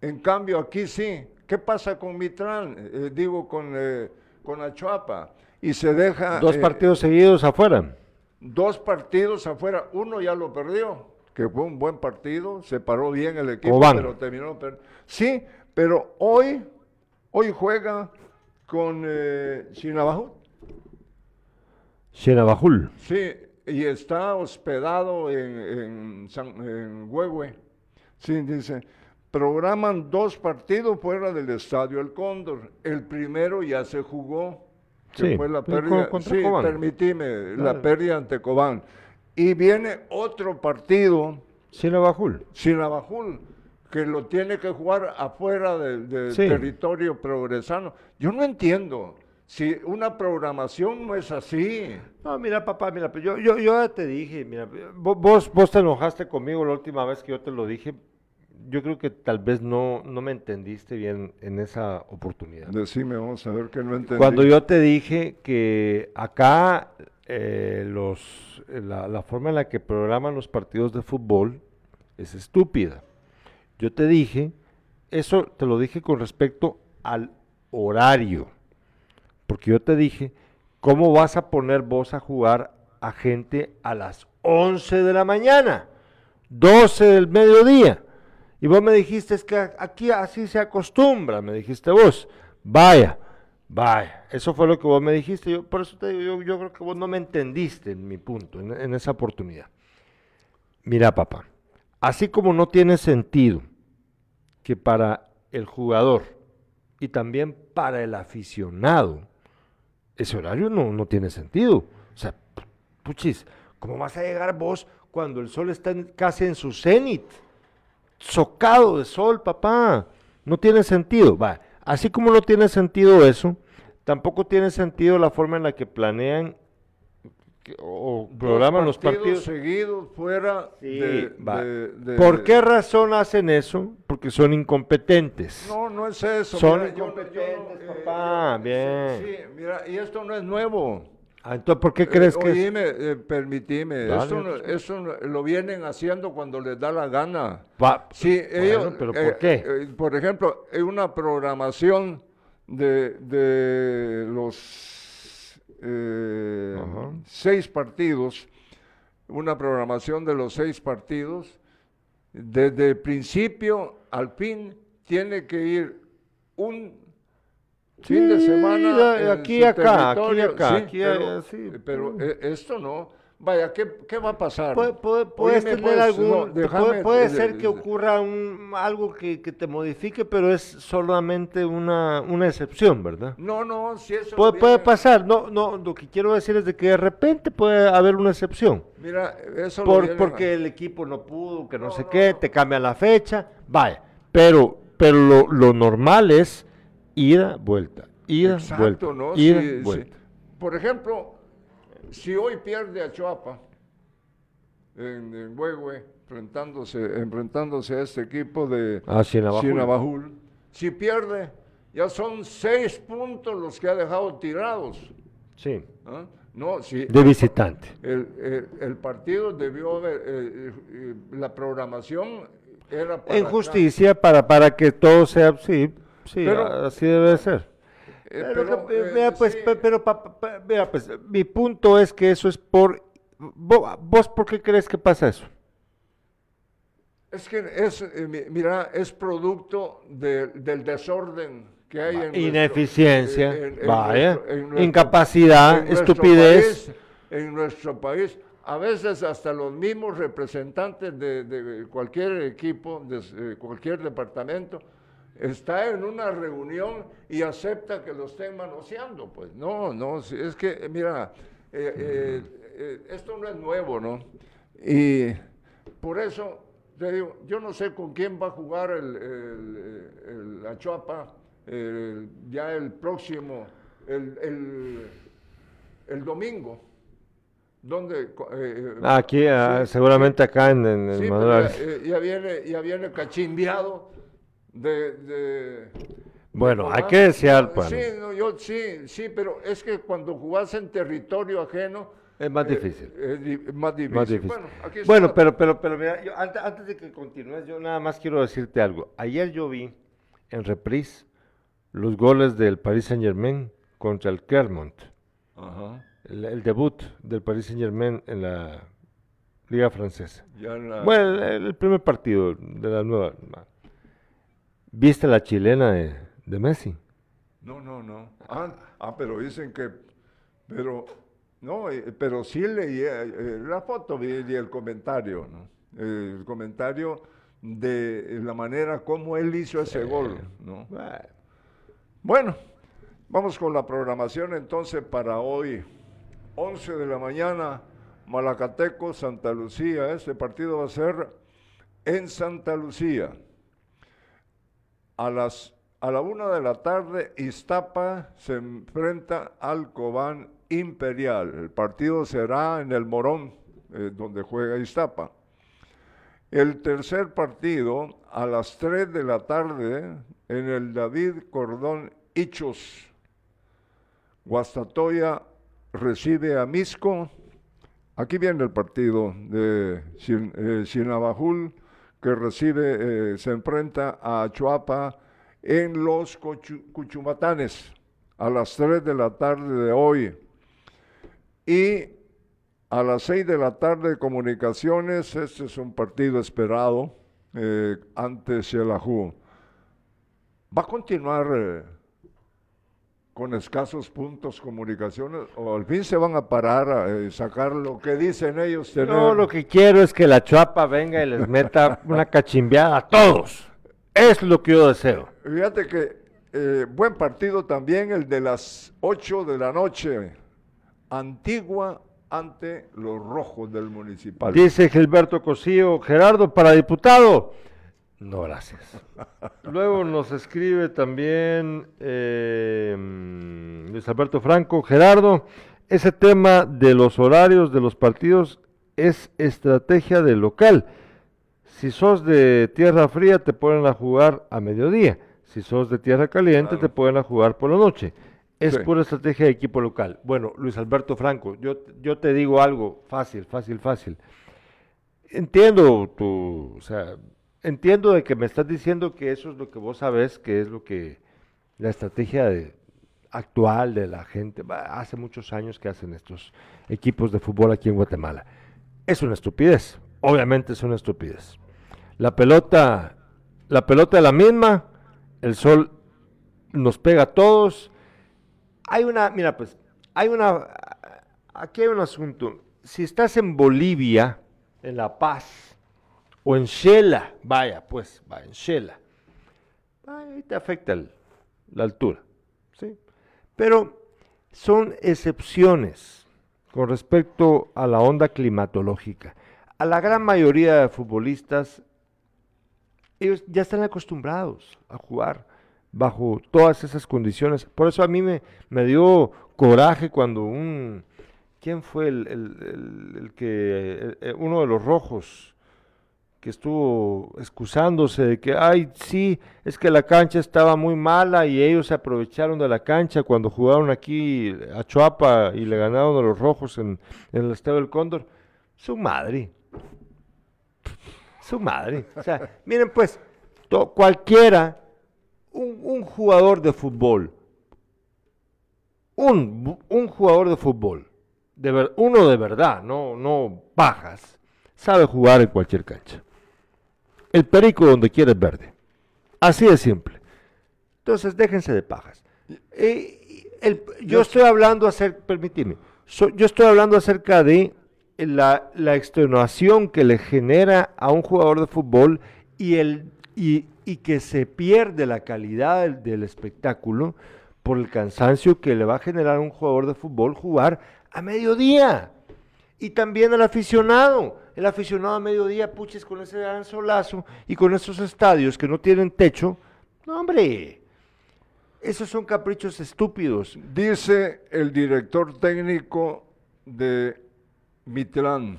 En cambio, aquí sí. ¿Qué pasa con Mitrán? Eh, digo, con, eh, con Achuapa. Y se deja... Dos eh, partidos seguidos afuera. Dos partidos afuera. Uno ya lo perdió, que fue un buen partido, se paró bien el equipo, pero terminó perdiendo. Sí, pero hoy, hoy juega con eh, Chinabajul. Xenabajul. Sí, y está hospedado en, en, San, en Huehue. Sí, dice, programan dos partidos fuera del Estadio El Cóndor. El primero ya se jugó, que Sí, fue la pérdida. contra Sí, Cobán. permitime, la pérdida ante Cobán. Y viene otro partido, Xenabajul. Sinabajul, que lo tiene que jugar afuera del Sí. territorio progresano. Yo no entiendo. Si una programación no es así. No, mira, papá, mira, pues yo, yo, yo ya te dije, mira, vo- vos, vos te enojaste conmigo la última vez que yo te lo dije. Yo creo que tal vez no, no me entendiste bien en esa oportunidad. Decime, vamos a ver que no entendí. Cuando yo te dije que acá eh, los, eh, la, la forma en la que programan los partidos de fútbol es estúpida. Yo te dije, eso te lo dije con respecto al horario. Porque yo te dije, ¿cómo vas a poner vos a jugar a gente a las 11 de la mañana? 12 del mediodía. Y vos me dijiste, es que aquí así se acostumbra, me dijiste vos. Vaya, vaya. Eso fue lo que vos me dijiste. Yo, por eso te digo, yo, yo creo que vos no me entendiste en mi punto, en, en esa oportunidad. Mira, papá, así como no tiene sentido que para el jugador y también para el aficionado, ese horario no, no tiene sentido. O sea, pu- puchis, ¿cómo vas a llegar vos cuando el sol está en- casi en su cenit? Socado de sol, papá. No tiene sentido. Va, así como no tiene sentido eso, tampoco tiene sentido la forma en la que planean que- o programan los partidos. seguidos fuera Sí, de, va. de- de- ¿Por qué razón hacen eso? Porque son incompetentes. No, no es eso. Son mira, incompetentes, yo- papá, sí, bien. Sí, mira, y esto no es nuevo. Ah, entonces, ¿por qué crees Eh, que es? Oíme, eh, permitime, eso no- lo vienen haciendo cuando les da la gana. Va- Sí, Bueno, ellos, pero eh, ¿por qué? eh, por ejemplo, en una programación de, de los eh, seis partidos, una programación de los seis partidos, desde el principio al fin tiene que ir un fin de semana de en aquí su a acá, aquí acá, sí, aquí pero, allá, sí. pero, eh, esto no. Vaya, ¿qué, qué va a pasar? Puede- puede- puedes Oíme, tener pues, algún, no, te déjame, puede, puede eh, ser que eh, ocurra un, algo que, que te modifique, pero es solamente una, una excepción, ¿verdad? No, no, si eso Puede, puede viene- pasar, no, no, lo que quiero decir es de que de repente puede haber una excepción. Mira, eso Por, vienen porque el equipo no pudo, que no, sé qué, te cambian la fecha, vaya. Pero, pero lo, lo normal es ida, vuelta, ida, Exacto, vuelta, ¿no? ida, si- vuelta. por ejemplo, si hoy pierde a Chuapa en, en Huehue, enfrentándose, enfrentándose a este equipo de Ah, Sinabajul. Sinabajul, si pierde, ya son seis puntos los que ha dejado tirados. Sí. ¿ah? No, sí. De visitante. El, el- el partido debió haber, eh, eh, eh, la programación era para En justicia para, para que todo sea, sí, sí, Pero- así debe ser. Eh, Pero, pero, eh, pues, pues, mi punto es que eso es por, vo- vos, ¿por qué crees que pasa eso? Es que es, eh, mi- mira, es producto de- del desorden que hay en nuestro- Ineficiencia, en- en vaya, en nuestro- incapacidad, nuestro estupidez. país, en nuestro país, a veces hasta los mismos representantes de, de cualquier equipo, de eh, cualquier departamento, está en una reunión y acepta que lo estén manoseando. Pues no, no, es que, mira, eh, eh, eh, esto no es nuevo, ¿no? Y por eso, te digo, yo no sé con quién va a jugar el, el, el- la Chuapa el- ya el próximo, el, el, domingo. Eh, eh, Aquí, ah, sí, seguramente acá en, en Sí, Manuel pero ya, ya viene, ya viene cachimbiado de, de- Bueno, hay que desear, pues. Sí, no, yo, sí, sí, pero es que cuando jugás en territorio ajeno... Es más eh, difícil. más difícil. Más difícil. Bueno, aquí. Bueno, pero, pero, pero mira, yo antes, antes de que continúes, yo nada más quiero decirte algo. Ayer yo vi en reprise los goles del Paris Saint Germain contra el Clermont, Ajá, el, el debut del Paris Saint Germain en la Liga Francesa. ya la- Bueno, el, el primer partido de la nueva. ¿Viste la chilena de, de Messi? No, no, no. Ah, ah, pero dicen que... Pero, no, eh, pero sí leí eh, eh, la foto y el comentario, ¿no? Eh, el comentario de la manera como él hizo ese gol, ¿no? Bueno, vamos con la programación entonces para hoy. 11 de la mañana, Malacateco, Santa Lucía. Este partido va a ser en Santa Lucía. A las a la una de la tarde, Iztapa se enfrenta al Cobán Imperial. El partido será en el Morón, eh, donde juega Iztapa. El tercer partido, a las 3 de la tarde, en el David Cordón Hichos. Guastatoya recibe a Misco. Aquí viene el partido de Sin- eh, Sinabajul, que recibe, eh, se enfrenta a Chuapa en los Cuchumatanes a las 3 de la tarde de hoy. Y a las 6 de la tarde, Comunicaciones, este es un partido esperado eh, ante Xelajú. ¿Va a continuar eh, con escasos puntos comunicaciones o al fin se van a parar a eh, sacar lo que dicen ellos tener? Yo lo que quiero es que la Chuapa venga y les meta una cachimbeada a todos. Es lo que yo deseo. Fíjate que eh, buen partido también el de las 8 de la noche. Antigua ante los rojos del municipal. Dice Gilberto Cosío, Gerardo, para diputado. No, gracias. Luego nos escribe también eh, Luis Alberto Franco, Gerardo, ese tema de los horarios de los partidos es estrategia del local. Si sos de tierra fría, te ponen a jugar a mediodía. Si sos de tierra caliente, te ponen a jugar por la noche. Es Sí. pura estrategia de equipo local. Bueno, Luis Alberto Franco, yo, yo te digo algo fácil, fácil, fácil. Entiendo tu, o sea, entiendo de que me estás diciendo que eso es lo que vos sabes, que es lo que la estrategia de- actual de la gente, hace muchos años que hacen estos equipos de fútbol aquí en Guatemala. Es una estupidez, obviamente es una estupidez. La pelota, la pelota es la misma, el sol nos pega a todos. Hay una, mira pues, hay una, aquí hay un asunto. Si estás en Bolivia, en La Paz, o en Shela, vaya pues, va en Shela, ahí te afecta el- la altura, ¿sí? Pero son excepciones con respecto a la onda climatológica. A la gran mayoría de futbolistas, ellos ya están acostumbrados a jugar bajo todas esas condiciones. Por eso a mí me, me dio coraje cuando un... ¿Quién fue el, el- el- que... el- el- uno de los rojos que estuvo excusándose de que, ay, sí, es que la cancha estaba muy mala y ellos se aprovecharon de la cancha cuando jugaron aquí a Chuapa y le ganaron a los rojos en, en el Estadio del Cóndor. Su madre. Su madre. O sea, miren pues, to- cualquiera, un, un jugador de fútbol, un, un jugador de fútbol, de ver- uno de verdad, no, no bajas, sabe jugar en cualquier cancha. El perico donde quiera es verde. Así de simple. Entonces, déjense de pajas. Eh, el- yo estoy hablando acerca, permíteme, so- yo estoy hablando acerca de la, la extenuación que le genera a un jugador de fútbol y, el, y, y que se pierde la calidad del, del espectáculo por el cansancio que le va a generar a un jugador de fútbol jugar a mediodía. Y también al aficionado. El aficionado a mediodía, puches, con ese gran solazo y con esos estadios que no tienen techo. No, hombre. Esos son caprichos estúpidos. Dice el director técnico de Mitlán,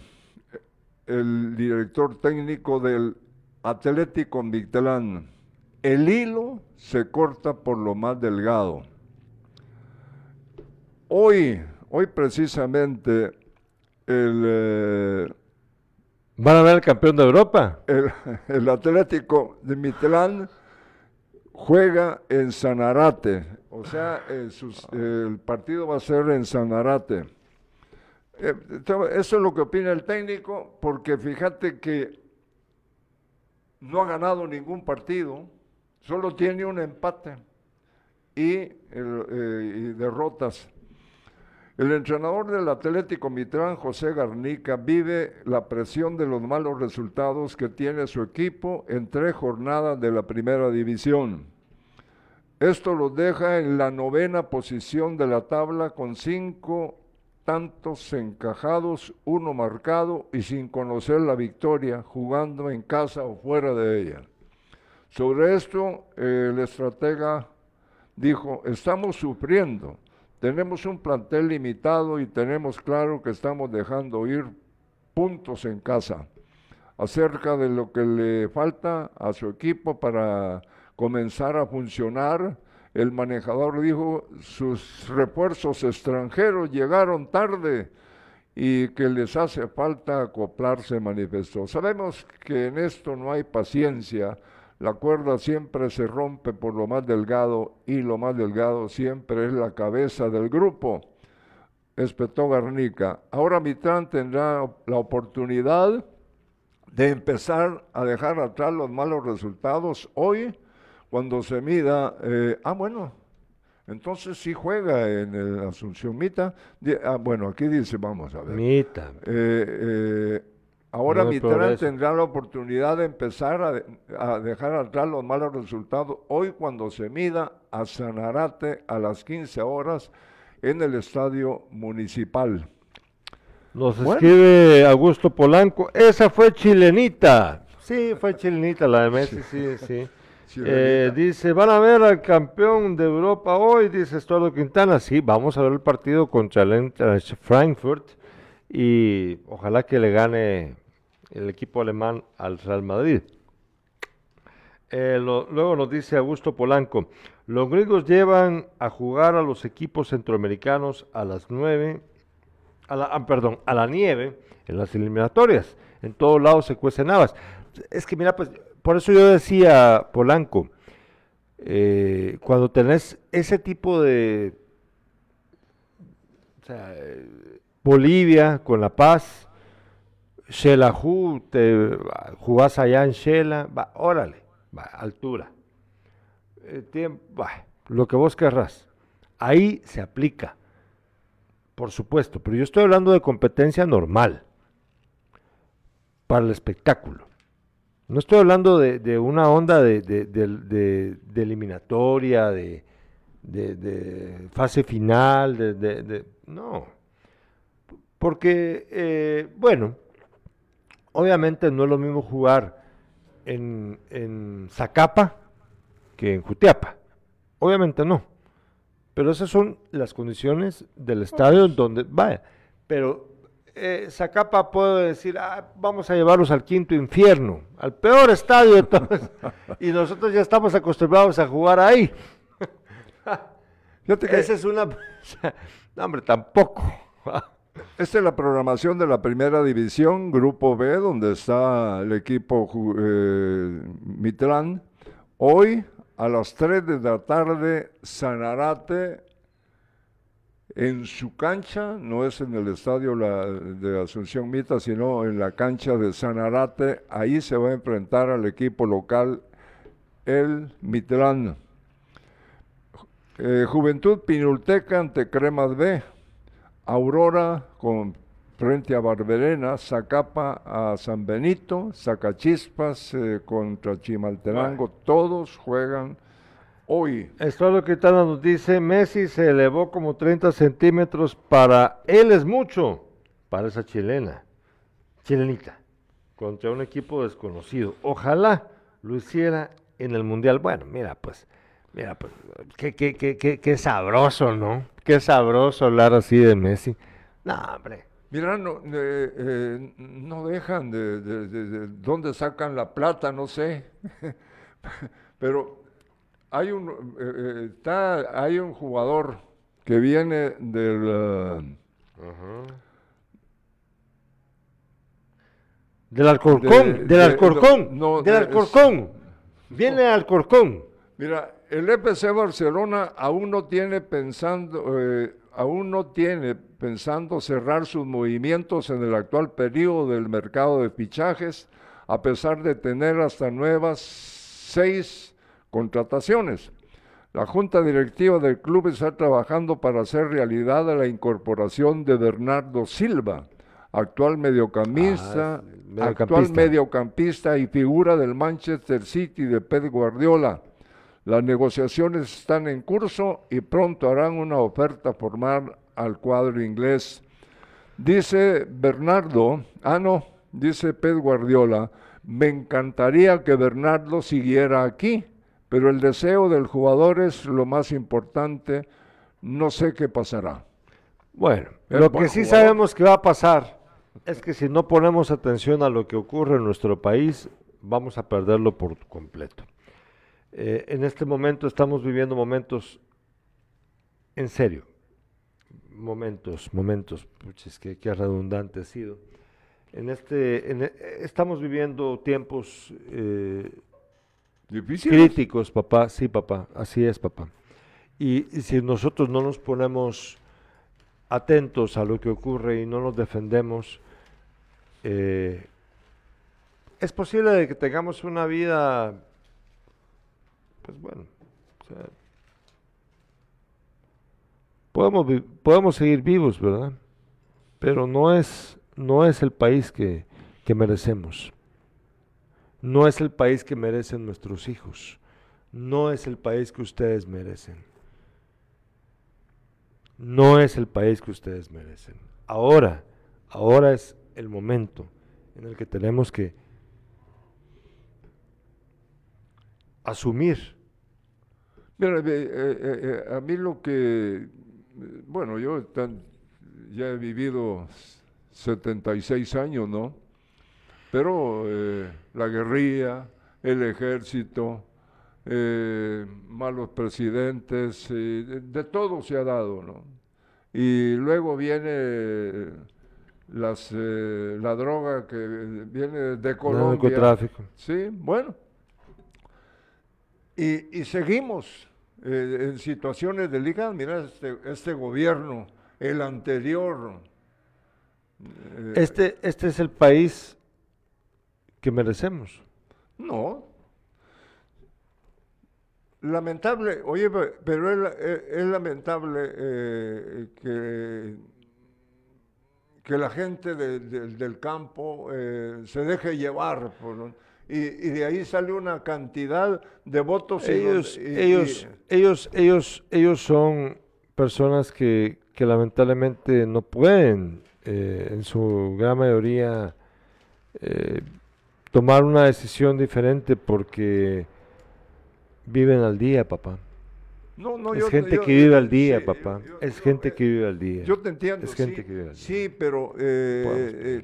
el director técnico del Atlético Mitlán, el hilo se corta por lo más delgado. Hoy, hoy precisamente, el, eh, ¿Van a ver al campeón de Europa? el, Atlético de Mitlán juega en Sanarate, o sea, el, sus- el partido va a ser en Sanarate. Eh, eso es lo que opina el técnico, porque fíjate que no ha ganado ningún partido, solo tiene un empate eh, y derrotas. El entrenador del Atlético Mitrán, José Garnica, vive la presión de los malos resultados que tiene su equipo en tres jornadas de la primera división. Esto los deja en la novena posición de la tabla con cinco tantos encajados, uno marcado y sin conocer la victoria, jugando en casa o fuera de ella. Sobre esto, el estratega dijo, estamos sufriendo, tenemos un plantel limitado y tenemos claro que estamos dejando ir puntos en casa. Acerca de lo que le falta a su equipo para comenzar a funcionar, el manejador dijo, sus refuerzos extranjeros llegaron tarde y que les hace falta acoplarse, manifestó. Sabemos que en esto no hay paciencia, la cuerda siempre se rompe por lo más delgado y lo más delgado siempre es la cabeza del grupo, espetó Garnica. Ahora Mitrán tendrá la oportunidad de empezar a dejar atrás los malos resultados hoy cuando se mida, eh, ah bueno, entonces sí juega en el Asunción Mita, ah, bueno, aquí dice, vamos a ver. Mita. Eh, eh, ahora No tendrá la oportunidad de empezar a, de- a dejar atrás los malos resultados hoy cuando se mida a Sanarate a las 15 horas en el estadio municipal. Nos Bueno. escribe Augusto Polanco. Esa fue chilenita. Sí, fue chilenita la de Messi, sí, sí. Eh, dice, van a ver al campeón de Europa hoy, dice Estuardo Quintana. Sí, vamos a ver el partido contra el Frankfurt y ojalá que le gane el equipo alemán al Real Madrid. Eh, luego nos dice Augusto Polanco, los gringos llevan a jugar a los equipos centroamericanos a las 9, a la, ah, perdón, a la nieve en las eliminatorias. En todos lados se cuecen habas. Es que mira, pues, por eso yo decía, Polanco, eh, cuando tenés ese tipo de, o sea, eh, Bolivia con La Paz, Xelajú, te jugás allá en Xela, va, órale, va, altura. Eh, lo que vos querrás. Ahí se aplica, por supuesto, pero yo estoy hablando de competencia normal para el espectáculo. No estoy hablando de, una onda de, de- de- eliminatoria, de, fase final, de- no. Porque, eh, bueno, obviamente no es lo mismo jugar en, en Zacapa que en Jutiapa. Obviamente no. Pero esas son las condiciones del estadio en donde vaya. Pero eh, Zacapa puede decir, ah, vamos a llevarlos al quinto infierno, al peor estadio de todos. y nosotros ya estamos acostumbrados a jugar ahí. Fíjate que Esa es una... no, hombre, tampoco. Esta es la programación de la primera división, Grupo B, donde está el equipo eh. Hoy a las 3 de la tarde, Sanarate en su cancha, no es en el estadio de Asunción Mita, sino en la cancha de Sanarate. Ahí se va a enfrentar al equipo local, el Mitlán. Eh, Juventud Pinulteca ante Cremas B. Aurora con frente a Barberena, Zacapa a San Benito, Zacachispas eh, contra Chimaltenango, todos juegan hoy. Esto Quintana nos dice, Messi se elevó como 30 centímetros, para él es mucho, para esa chilena, chilenita, contra un equipo desconocido. Ojalá lo hiciera en el Mundial. Bueno, mira, pues, mira, pues, qué, qué, qué, qué, qué sabroso, ¿no? Qué sabroso hablar así de Messi. No, hombre. Mira, no, eh, eh, no dejan de, de- de- de dónde sacan la plata, no sé. Pero hay un, eh, eh, está, hay un jugador que viene del... eh, Del Alcorcón, De- del de- Alcorcón, no, no, del de- Alcorcón. Viene Alcorcón. Mira, el EPC Barcelona aún no tiene pensando, eh, aún no tiene pensando cerrar sus movimientos en el actual periodo del mercado de fichajes, a pesar de tener hasta nuevas seis contrataciones. La junta directiva del club está trabajando para hacer realidad la incorporación de Bernardo Silva, actual mediocampista, Ah, mediocampista. actual mediocampista y figura del Manchester City de Pep Guardiola. Las negociaciones están en curso y pronto harán una oferta formal al cuadro inglés. Dice Bernardo, ah no, dice Pep Guardiola, me encantaría que Bernardo siguiera aquí, pero el deseo del jugador es lo más importante, no sé qué pasará. Bueno, Es lo que sí jugador. sabemos que va a pasar es que si no ponemos atención a lo que ocurre en nuestro país, vamos a perderlo por completo. Eh, en este momento estamos viviendo momentos, en serio, momentos, momentos, puches, qué, qué redundante ha sido. En este, en e- estamos viviendo tiempos eh, Difícil. críticos, papá, sí, papá, así es, papá. Y, y si nosotros no nos ponemos atentos a lo que ocurre y no nos defendemos, eh, es posible de que tengamos una vida, pues bueno, o sea, podemos, podemos seguir vivos, ¿verdad? Pero no es, no es el país que, que merecemos. No es el país que merecen nuestros hijos. No es el país que ustedes merecen. No es el país que ustedes merecen. Ahora, ahora es el momento en el que tenemos que asumir. Mira, eh, eh, eh, a mí lo que, bueno, yo tan- ya he vivido 76 años, ¿no? Pero la guerrilla, el ejército, eh, malos presidentes, de, de todo se ha dado, ¿no? Y luego viene las, eh, la droga que viene de Colombia. narcotráfico. Sí, bueno. Y, y seguimos eh, en situaciones delicadas. Mira, este, este gobierno, el anterior. eh, Este, este es el país que merecemos. No. Lamentable, oye, pe- pero es, la- es- es lamentable eh, que, que la gente de- de- del campo eh, se deje llevar. por- y, y de ahí sale una cantidad de votos. Ellos, y- ellos, y- ellos, ellos, ellos son personas que, que lamentablemente no pueden, eh, en su gran mayoría, eh, tomar una decisión diferente porque viven al día, papá. No, no, es yo- gente yo- que vive al día, sí, papá. yo- es gente que vive al día. Yo te entiendo. Es gente sí, que vive al día. Sí, pero eh, eh,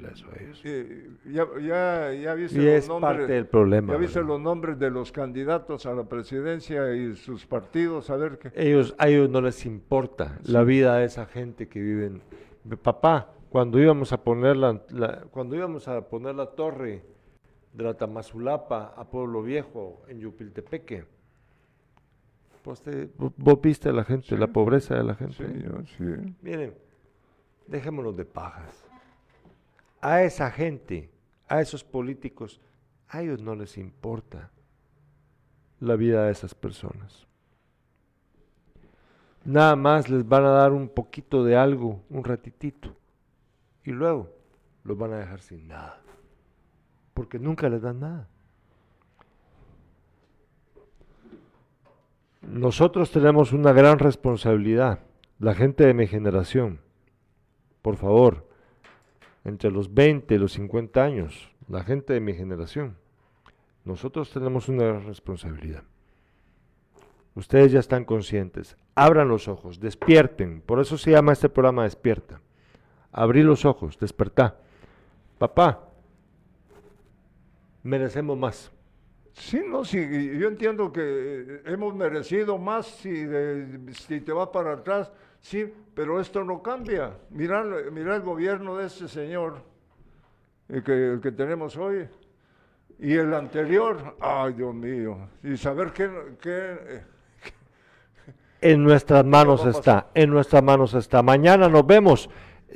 eh, ya, ya, ya viste Y los es nombres. parte del problema, Ya viste ¿verdad? los nombres de los candidatos a la presidencia y sus partidos, a ver qué. Ellos, a ellos no les importa la vida de esa gente que viven. Mi Papá, cuando íbamos a poner la, la- cuando íbamos a poner la torre de la Tamazulapa a Pueblo Viejo en Yupiltepeque, pues te- vo- vos viste a la gente, la pobreza de la gente. Sí, yo- sí. Miren, dejémonos de pajas. A esa gente, a esos políticos, a ellos no les importa la vida de esas personas. Nada más les van a dar un poquito de algo, un ratitito, y luego los van a dejar sin nada, porque nunca les dan nada. Nosotros tenemos una gran responsabilidad, la gente de mi generación. Por favor, entre los 20 y los 50 años, la gente de mi generación, nosotros tenemos una gran responsabilidad. Ustedes ya están conscientes, abran los ojos, despierten, por eso se llama este programa Despierta. Abrí los ojos, despertá. Papá, merecemos más. Sí, no, sí, yo entiendo que eh, hemos merecido más si, de- si te vas para atrás, sí, pero esto no cambia. Mira, mira el gobierno de ese señor, el que, el que tenemos hoy, y el anterior, ay Dios mío, y saber qué, qué, eh, En nuestras manos está, en nuestras manos está. Mañana nos vemos.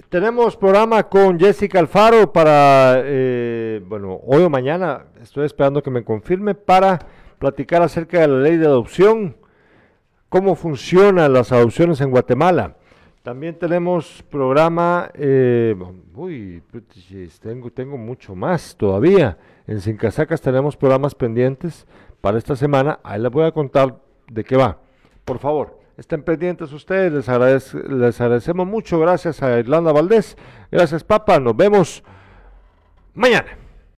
Tenemos programa con Jessica Alfaro para, eh, bueno, hoy o mañana, estoy esperando que me confirme, para platicar acerca de la ley de adopción, cómo funcionan las adopciones en Guatemala. También tenemos programa, eh, uy, tengo, tengo mucho más todavía. En Sin Casacas tenemos programas pendientes para esta semana. Ahí les voy a contar de qué va. Por favor, estén pendientes ustedes. Les, agradec- les agradecemos mucho. Gracias a Irlanda Valdés. Gracias, Papa. Nos vemos mañana.